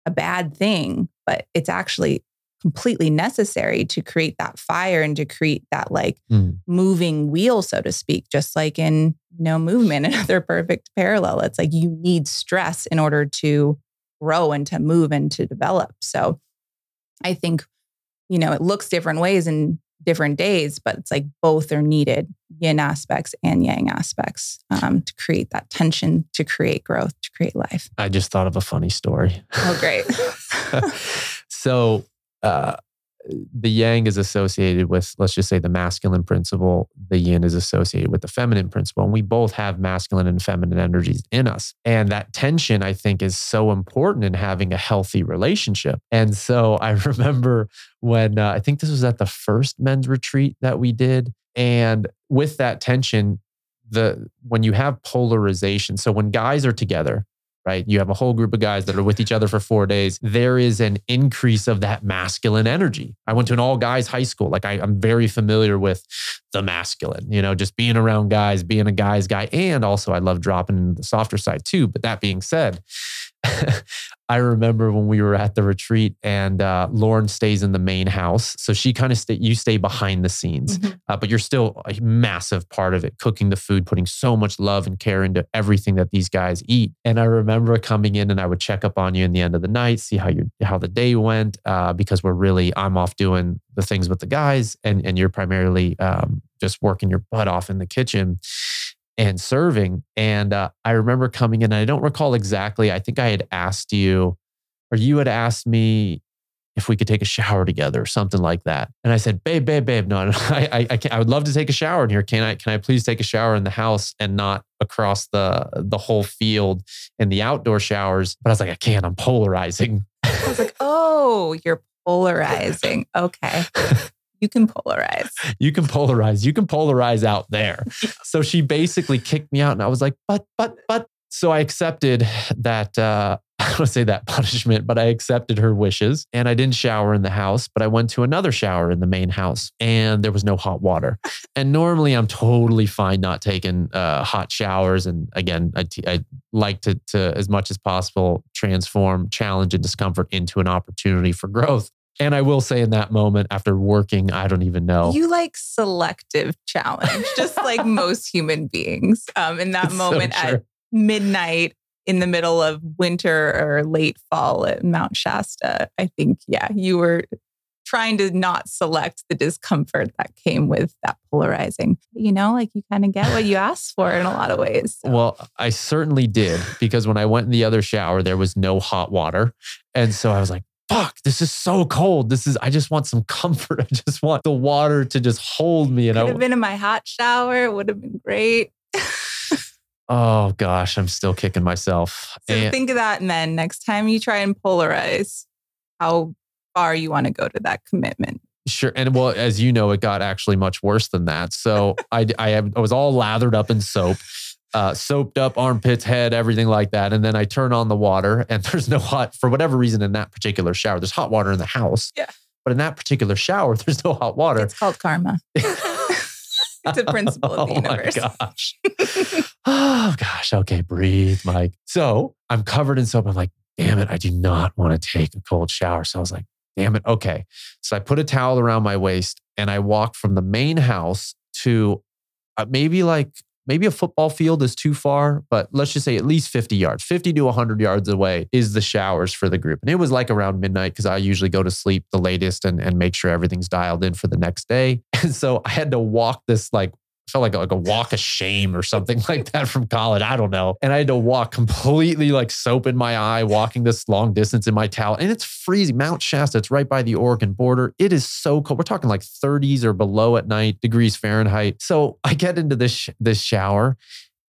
S1: a bad thing, but it's actually completely necessary to create that fire and to create that like mm. moving wheel, so to speak, just like in, you know, movement, another perfect parallel. It's like you need stress in order to grow and to move and to develop. So I think, you know, it looks different ways in different days, but it's like both are needed yin aspects and yang aspects um, to create that tension, to create growth, to create life.
S2: I just thought of a funny story.
S1: Oh, great.
S2: so uh, the yang is associated with, let's just say, the masculine principle. The yin is associated with the feminine principle. And we both have masculine and feminine energies in us. And that tension, I think, is so important in having a healthy relationship. And so I remember when uh, I think this was at the first men's retreat that we did. And with that tension, the when you have polarization, so when guys are together, right? You have a whole group of guys that are with each other for four days. There is an increase of that masculine energy. I went to an all guys high school. Like I, am very familiar with the masculine, you know, just being around guys, being a guy's guy. And also I love dropping into the softer side too. But that being said, I remember when we were at the retreat and uh, Lauren stays in the main house. So she kind of stay, you stay behind the scenes, mm-hmm. uh, but you're still a massive part of it, cooking the food, putting so much love and care into everything that these guys eat. And I remember coming in and I would check up on you in the end of the night, see how you how the day went, uh, because we're really, I'm off doing the things with the guys and, and you're primarily um, just working your butt off in the kitchen and serving. And uh, I remember coming in, I don't recall exactly. I think I had asked you, or you had asked me if we could take a shower together or something like that. And I said, babe, babe, babe, no, I, I, I, I would love to take a shower in here. Can I, can I please take a shower in the house and not across the, the whole field in the outdoor showers? But I was like, I can't, I'm polarizing.
S1: I was like, oh, you're polarizing. Okay. you can polarize.
S2: You can polarize. You can polarize out there. So she basically kicked me out, and I was like, but, but, but. So I accepted that. Uh, I don't want to say that punishment, but I accepted her wishes and I didn't shower in the house, but I went to another shower in the main house and there was no hot water. and normally I'm totally fine not taking uh, hot showers. And again, I, t- I like to, to, as much as possible, transform challenge and discomfort into an opportunity for growth. And I will say in that moment after working, I don't even know.
S1: You like selective challenge, just like most human beings. Um, in that moment so at midnight in the middle of winter or late fall at Mount Shasta, I think, yeah, you were trying to not select the discomfort that came with that polarizing. You know, like you kind of get what you asked for in a lot of ways.
S2: So. Well, I certainly did because when I went in the other shower, there was no hot water. And so I was like, fuck, this is so cold. This is, I just want some comfort. I just want the water to just hold me.
S1: And Could I have been in my hot shower. It would have been great.
S2: oh gosh, I'm still kicking myself.
S1: So and, think of that. And then next time you try and polarize, how far you want to go to that commitment.
S2: Sure. And well, as you know, it got actually much worse than that. So I, I, I was all lathered up in soap, uh, soaped up armpits, head, everything like that. And then I turn on the water and there's no hot, for whatever reason, in that particular shower, there's hot water in the house.
S1: Yeah.
S2: But in that particular shower, there's no hot water.
S1: It's called karma. it's a principle of the universe.
S2: Oh my gosh. oh gosh. Okay, breathe, Mike. So I'm covered in soap. I'm like, damn it, I do not want to take a cold shower. So I was like, damn it. Okay. So I put a towel around my waist and I walked from the main house to uh, maybe like maybe a football field is too far, but let's just say at least 50 yards, 50 to 100 yards away is the showers for the group. And it was like around midnight because I usually go to sleep the latest and, and make sure everything's dialed in for the next day. And so I had to walk this like felt like a, like a walk of shame or something like that from college. I don't know. And I had to walk completely like soap in my eye, walking this long distance in my towel. And it's freezing. Mount Shasta, it's right by the Oregon border. It is so cold. We're talking like 30s or below at night, degrees Fahrenheit. So I get into this, this shower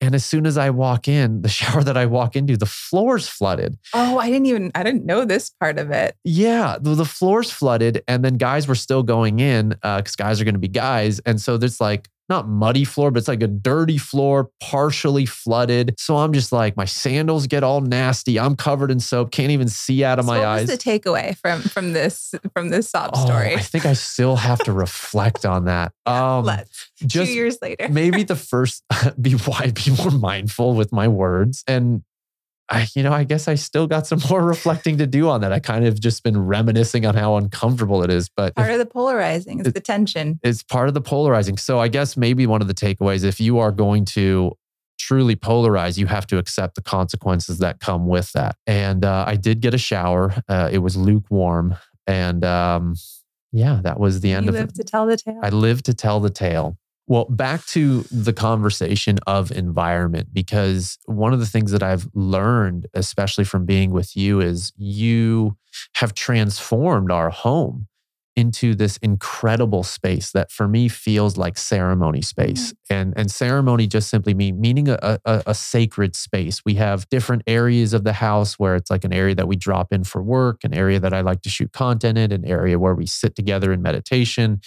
S2: and as soon as I walk in, the shower that I walk into, the floor's flooded.
S1: Oh, I didn't even, I didn't know this part of it.
S2: Yeah, the, the floor's flooded. And then guys were still going in because uh, guys are going to be guys. And so there's like not muddy floor, but it's like a dirty floor, partially flooded. So I'm just like, my sandals get all nasty. I'm covered in soap, can't even see out of
S1: so
S2: my
S1: what
S2: eyes.
S1: What's the takeaway from from this from this sob
S2: Oh,
S1: story?
S2: I think I still have to reflect on that. Um,
S1: Let's
S2: just
S1: two years later.
S2: maybe the first be why be more mindful with my words and I, you know, I guess I still got some more reflecting to do on that. I kind of just been reminiscing on how uncomfortable it is, but
S1: Part of the polarizing is
S2: it-
S1: the tension.
S2: it's part of the polarizing. So I guess maybe one of the takeaways, if you are going to truly polarize, you have to accept the consequences that come with that. And uh, I did get a shower. Uh, it was lukewarm, and um, yeah, that was the end
S1: you
S2: of
S1: live
S2: it.
S1: to tell the tale.
S2: I live to tell the tale. Well, back to the conversation of environment, because one of the things that I've learned, especially from being with you, is you have transformed our home into this incredible space that for me feels like ceremony space. And and ceremony just simply mean meaning a, a, a sacred space. We have different areas of the house where it's like an area that we drop in for work an area that i like to shoot content in an area where we sit together in meditation.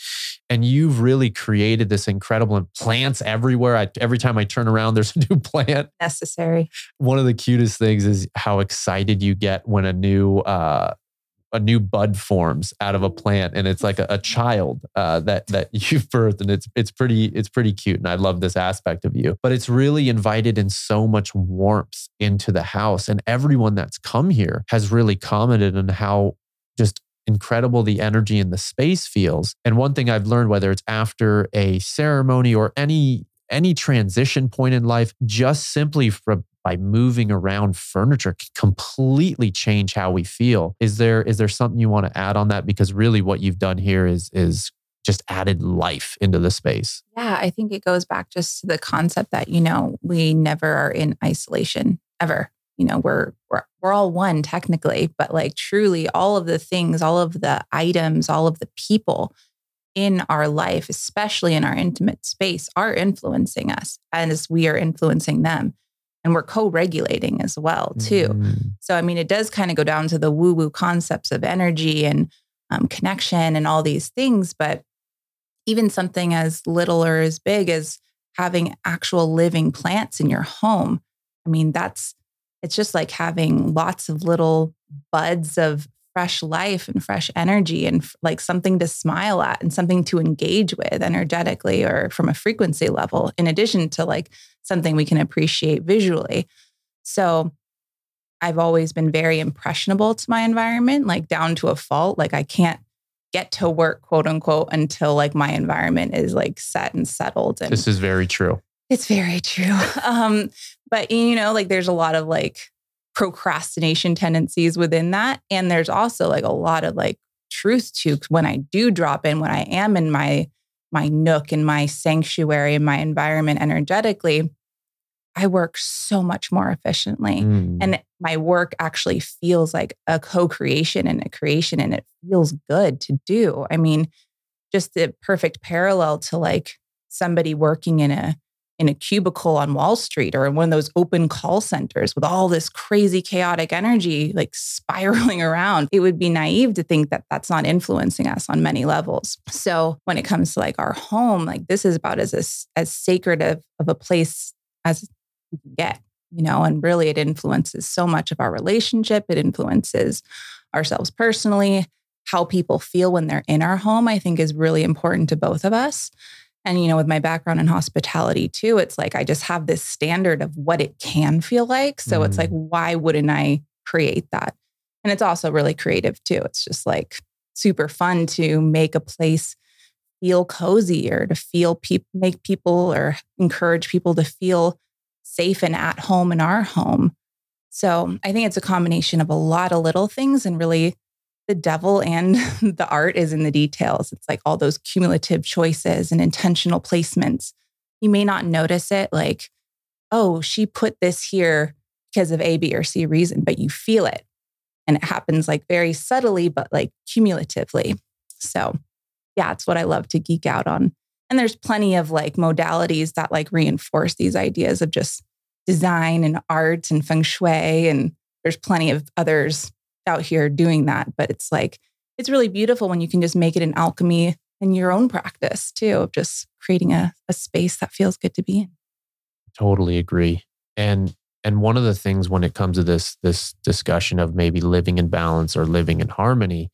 S2: And you've really created this incredible and plants everywhere. I, every time i turn around there's a new plant.
S1: Necessary.
S2: one of the cutest things is how excited you get when a new uh, a new bud forms out of a plant, and it's like a, a child uh, that that you've birthed, and it's it's pretty it's pretty cute, and I love this aspect of you. But it's really invited in so much warmth into the house, and everyone that's come here has really commented on how just incredible the energy in the space feels. And one thing I've learned, whether it's after a ceremony or any any transition point in life, just simply from by moving around furniture can completely change how we feel. Is there is there something you want to add on that? Because really what you've done here is is just added life into the space.
S1: Yeah, I think it goes back just to the concept that, you know, we never are in isolation ever. You know, we're we're we're all one technically, but like truly all of the things, all of the items, all of the people in our life, especially in our intimate space, are influencing us as we are influencing them. And we're co-regulating as well, too.
S2: Mm.
S1: So, I mean, it does kind of go down to the woo woo concepts of energy and um, connection and all these things. But even something as little or as big as having actual living plants in your home, I mean, that's it's just like having lots of little buds of fresh life and fresh energy and f- like something to smile at and something to engage with energetically or from a frequency level, in addition to like something we can appreciate visually. So, I've always been very impressionable to my environment, like down to a fault. Like I can't get to work, quote unquote, until like my environment is like set and settled. And
S2: This is very true.
S1: it's very true. Um, but you know, like there's a lot of like procrastination tendencies within that. And there's also like a lot of like truth to when I do drop in, when I am in my my nook in my sanctuary in my environment energetically, I work so much more efficiently.
S2: Mm.
S1: And my work actually feels like a co creation and a creation, and it feels good to do. I mean, just the perfect parallel to like somebody working in a in a cubicle on Wall Street or in one of those open call centers with all this crazy chaotic energy like spiraling around, it would be naive to think that that's not influencing us on many levels. So when it comes to like our home, like this is about as as sacred of, of a place as you can get, you know, and really it influences so much of our relationship. It influences ourselves personally. How people feel when they're in our home, I think is really important to both of us. And, you know, with my background in hospitality too, it's like I just have this standard of what it can feel like. So mm. it's like, mm. why wouldn't I create that? And it's also really creative too. It's just like super fun to make a place feel cozy or to feel people, make people or encourage people to feel safe and at home in our home. So I think it's a combination of a lot of little things and really the devil and the art is in the details. It's like all those cumulative choices and intentional placements. You may not notice it like, oh, she put this here because of A, B, or C reason, but you feel it. And it happens like very subtly, but like cumulatively. So, yeah, it's what I love to geek out on. And there's plenty of like modalities that like reinforce these ideas of just design and art and feng shui. And there's plenty of others out here doing that. But it's like, it's really beautiful when you can just make it an alchemy in your own practice too, of just creating a, a space that feels good to be in.
S2: Totally agree. And and one of the things when it comes to this this discussion of maybe living in balance or living in harmony,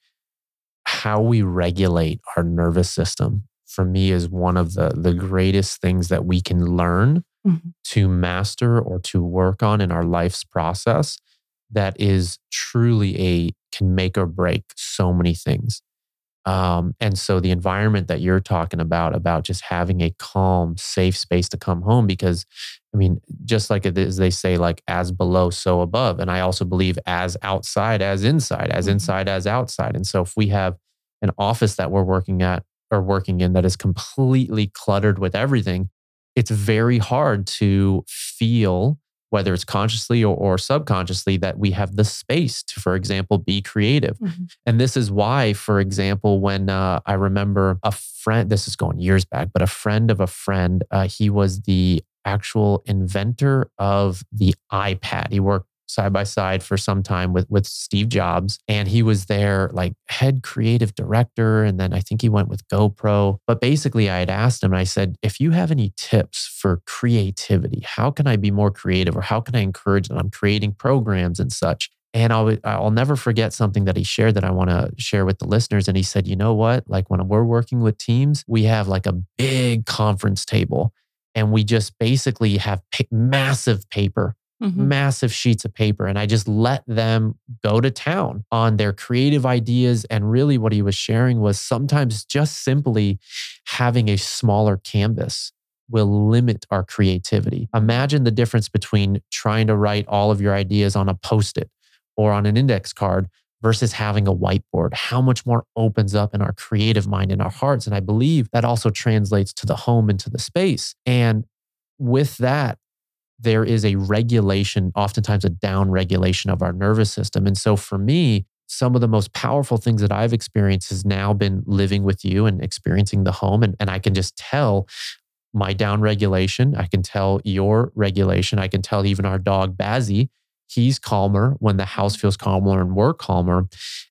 S2: how we regulate our nervous system for me is one of the the greatest things that we can learn mm-hmm. to master or to work on in our life's process that is truly a can make or break so many things. Um, and so the environment that you're talking about, about just having a calm, safe space to come home, because I mean, just like it is, they say, like as below, so above. And I also believe as outside, as inside, as mm-hmm. inside, as outside. And so if we have an office that we're working at or working in that is completely cluttered with everything, it's very hard to feel whether it's consciously or, or, subconsciously, that we have the space to, for example, be creative. Mm-hmm. And this is why, for example, when uh, I remember a friend, this is going years back, but a friend of a friend, uh, he was the actual inventor of the iPad. He worked side by side for some time with with Steve Jobs. And he was there like head creative director and then I think he went with GoPro. But basically I had asked him I said if you have any tips for creativity how can I be more creative or how can I encourage that I'm creating programs and such? And I'll I'll never forget something that he shared that I want to share with the listeners. And he said you know what? Like when we're working with teams we have like a big conference table and we just basically have massive paper mm-hmm. massive sheets of paper. And I just let them go to town on their creative ideas. And really, what he was sharing was sometimes just simply having a smaller canvas will limit our creativity. Imagine the difference between trying to write all of your ideas on a post it or on an index card versus having a whiteboard. How much more opens up in our creative mind in our hearts. And I believe that also translates to the home and to the space. And with that, there is a regulation, oftentimes a down regulation of our nervous system. And so for me, some of the most powerful things that I've experienced has now been living with you and experiencing the home. And, and I can just tell my down regulation. I can tell your regulation. I can tell even our dog, Bazzy, he's calmer when the house feels calmer and we're calmer.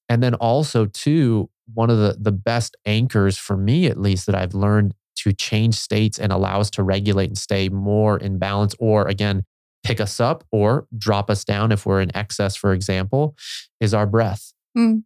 S2: And then also, too, one of the, the best anchors for me, at least, that I've learned to change states and allow us to regulate and stay more in balance, or again, pick us up or drop us down if we're in excess, for example, is our breath. Mm-hmm.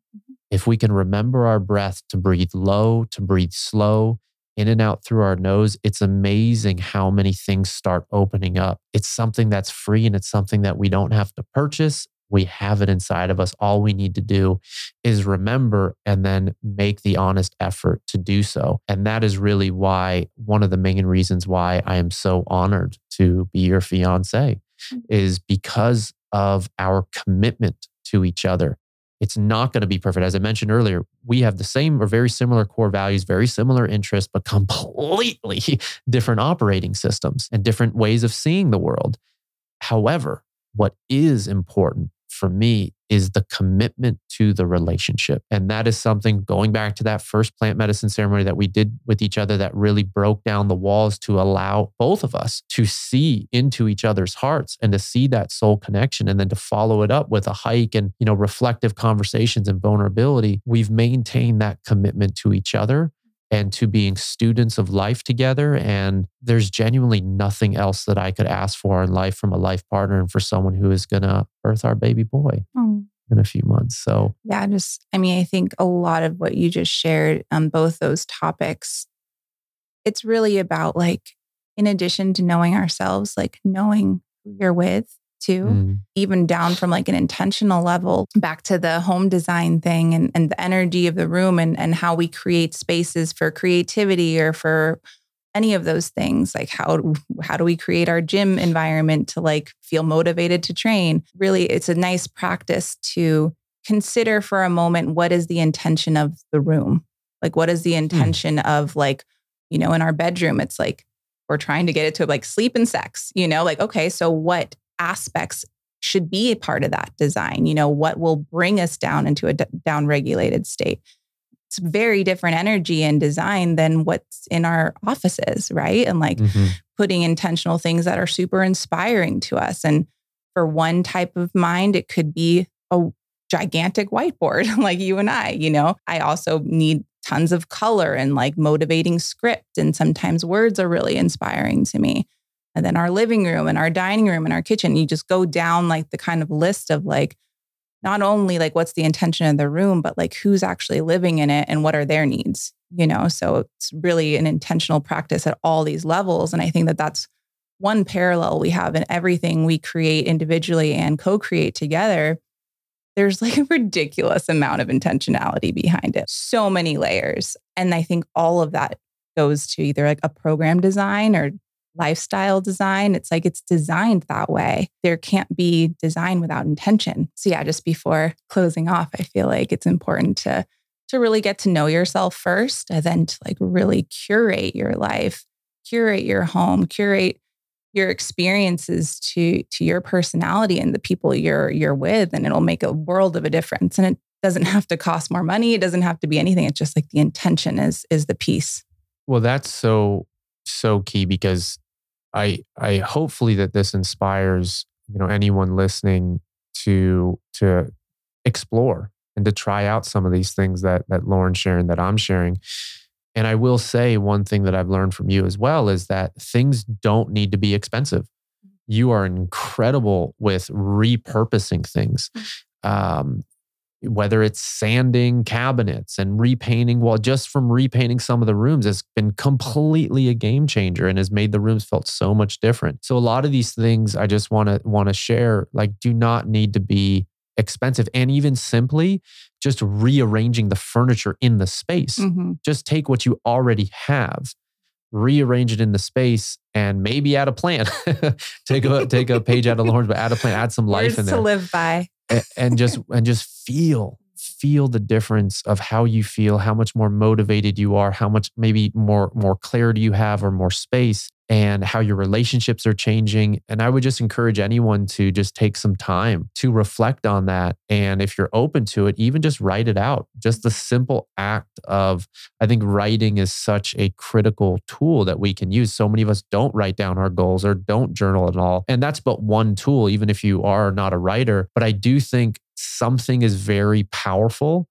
S2: If we can remember our breath to breathe low, to breathe slow, in and out through our nose, it's amazing how many things start opening up. It's something that's free and it's something that we don't have to purchase. We have it inside of us. All we need to do is remember and then make the honest effort to do so. And that is really why one of the main reasons why I am so honored to be your fiance mm. is because of our commitment to each other. It's not going to be perfect. As I mentioned earlier, we have the same or very similar core values, very similar interests, but completely different operating systems and different ways of seeing the world. However, what is important for me is the commitment to the relationship. And that is something going back to that first plant medicine ceremony that we did with each other that really broke down the walls to allow both of us to see into each other's hearts and to see that soul connection and then to follow it up with a hike and, you know, reflective conversations and vulnerability. We've maintained that commitment to each other and to being students of life together. And there's genuinely nothing else that I could ask for in life from a life partner and for someone who is going to birth our baby boy. Oh. In a few months. So,
S1: yeah, just, I mean, I think a lot of what you just shared on both those topics, it's really about like, in addition to knowing ourselves, like knowing who you're with, too, mm. even down from like an intentional level back to the home design thing and, and the energy of the room and, and how we create spaces for creativity or for any of those things like how how do we create our gym environment to like feel motivated to train really it's a nice practice to consider for a moment what is the intention of the room like what is the hmm. intention mm. of like you know in our bedroom it's like we're trying to get it to like sleep and sex you know like okay so what aspects should be a part of that design. You know, what will bring us down into a d- down regulated state. It's very different energy and design than what's in our offices, right? And like mm-hmm. putting intentional things that are super inspiring to us. And for one type of mind, it could be a gigantic whiteboard like you and I, you know. I also need tons of color and like motivating script. And sometimes words are really inspiring to me and then our living room and our dining room and our kitchen. You just go down like the kind of list of like, not only like what's the intention of the room, but like who's actually living in it and what are their needs, you know? So it's really an intentional practice at all these levels. And I think that that's one parallel we have in everything we create individually and co create together. There's like a ridiculous amount of intentionality behind it, so many layers. And I think all of that goes to either like a program design or lifestyle design. It's like it's designed that way. There can't be design without intention. So yeah, just before closing off, I feel like it's important to to really get to know yourself first and then to like really curate your life, curate your home, curate your experiences to to your personality and the people you're you're with and it'll make a world of a difference and it doesn't have to cost more money it doesn't have to be anything it's just like the intention is is the piece
S2: well that's so so key because I I hopefully that this inspires you know anyone listening to to explore and to try out some of these things that that Lauren's sharing that I'm sharing. And I will say one thing that I've learned from you as well is that things don't need to be expensive. You are incredible with repurposing things. Mm. Um, whether it's sanding cabinets and repainting well just from repainting some of the rooms has been completely a game changer and has made the rooms felt so much different. So a lot of these things i just want to want to share like do not need to be expensive. And even simply just rearranging the furniture in the space. Mm-hmm. just take what you already have rearrange it in the space and maybe add a plant. Take a take a page out of Lauren's but add a plant add some life
S1: Words
S2: in there.
S1: to live by
S2: and, and just and just feel feel the difference of how you feel how much more motivated you are how much maybe more more clarity you have or more space and how your relationships are changing. And I would just encourage anyone to just take some time to reflect on that. And if you're open to it, even just write it out. Just the simple act of, I think writing is such a critical tool that we can use. So many of us don't write down our goals or don't journal at all. And that's but one tool, even if you are not a writer. But I do think something is very powerful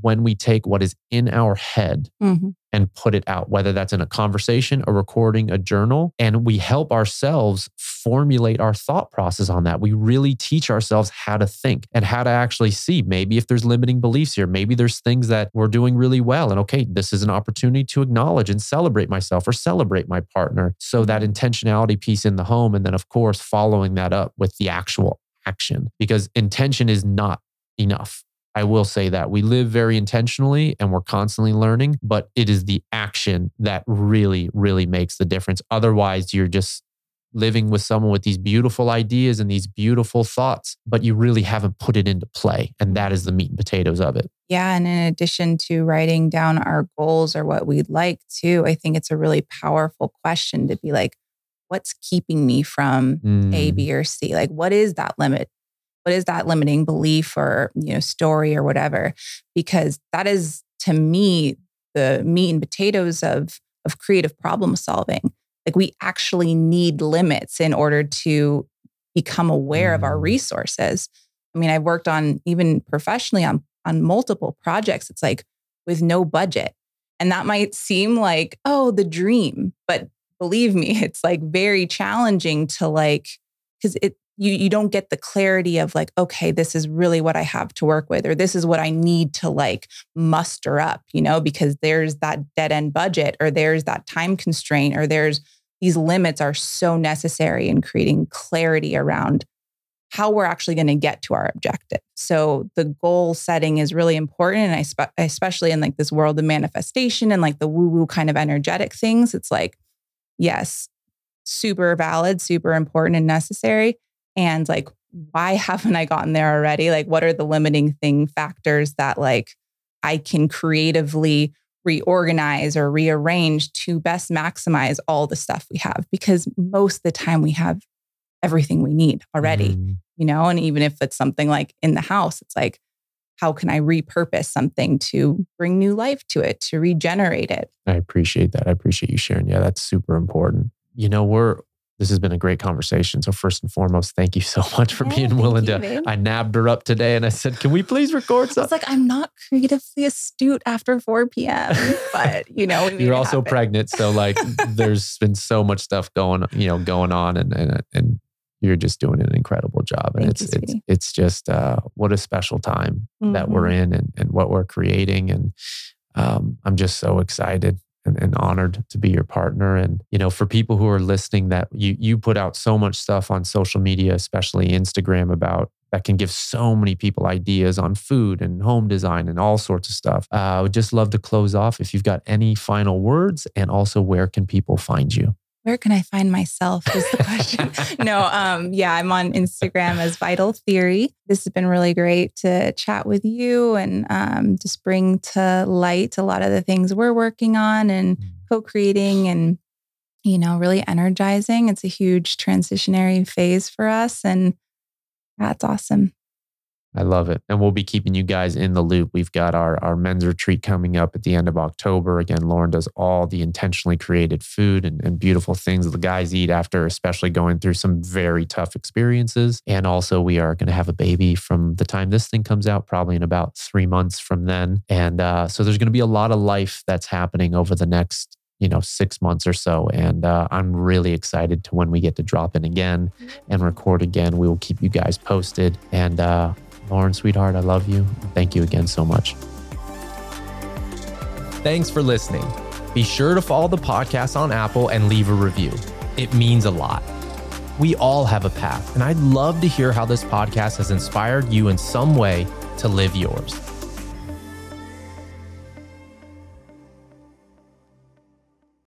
S2: when we take what is in our head mm-hmm. And put it out, whether that's in a conversation, a recording, a journal, and we help ourselves formulate our thought process on that. We really teach ourselves how to think and how to actually see maybe if there's limiting beliefs here, maybe there's things that we're doing really well. And okay, this is an opportunity to acknowledge and celebrate myself or celebrate my partner. So that intentionality piece in the home. And then, of course, following that up with the actual action because intention is not enough. I will say that we live very intentionally and we're constantly learning, but it is the action that really, really makes the difference. Otherwise, you're just living with someone with these beautiful ideas and these beautiful thoughts, but you really haven't put it into play. And that is the meat and potatoes of it.
S1: Yeah. And in addition to writing down our goals or what we'd like to, I think it's a really powerful question to be like, what's keeping me from mm. A, B, or C? Like, what is that limit? What is that limiting belief or you know story or whatever? Because that is to me the meat and potatoes of of creative problem solving. Like we actually need limits in order to become aware of our mm. resources. I mean i've worked on even professionally on on multiple projects it's like with no budget. And that might seem like oh the dream but believe me it's like very challenging to like because it you you don't get the clarity of like okay this is really what i have to work with or this is what i need to like muster up you know because there's that dead end budget or there's that time constraint or there's these limits are so necessary in creating clarity around how we're actually going to get to our objective. So the goal setting is really important and I spe- especially in like this world of manifestation and like the woo woo kind of energetic things it's like yes super valid super important and necessary and like why haven't i gotten there already? Like what are the limiting thing factors that like i can creatively reorganize or rearrange to best maximize all the stuff we have? Because most of the time we have everything we need already mm. you know? And even if it's something like in the house it's like how can i repurpose something to bring new life to it to regenerate it?
S2: I appreciate that. I appreciate you sharing. Yeah that's super important. You know we're this has been a great conversation. So first and foremost, thank you so much for yeah, being willing you, to. Babe. I nabbed her up today and I said, "Can we please record something?"
S1: I was like, "I'm not creatively astute after 4 p.m., but you know,
S2: you're also happen. pregnant, so like, there's been so much stuff going, you know, going on, and and and you're just doing an incredible job, and
S1: thank
S2: it's
S1: you,
S2: it's it's just uh, what a special time mm-hmm. that we're mm-hmm. in, and and what we're creating, and um, I'm just so excited and, and, honored to be your partner. And, you know, for people who are listening that you you put out so much stuff on social media, especially Instagram about that can give so many people ideas on food and home design and all sorts of stuff. Uh, I would just love to close off if you've got any final words and also where can people find you?
S1: Where can I find myself is the question. no, um, yeah, I'm on Instagram as Vital Theory. This has been really great to chat with you and um, just bring to light a lot of the things we're working on and mm. co-creating and you know really energizing. It's a huge transitionary phase for us, and that's awesome.
S2: I love it. And we'll be keeping you guys in the loop. We've got our, our men's retreat coming up at the end of October. Again, Lauren does all the intentionally created food and, and beautiful things the guys eat after, especially going through some very tough experiences. And also, we are going to have a baby from the time this thing comes out, probably in about three months from then. And uh, so there's going to be a lot of life that's happening over the next you know six months or so and uh, i'm really excited to when we get to drop in again and record again we will keep you guys posted and uh, Lauren, sweetheart, I love you. Thank you again so much.
S3: Thanks for listening. Be sure to follow the podcast on Apple and leave a review. It means a lot. We all have a path, and I'd love to hear how this podcast has inspired you in some way to live yours.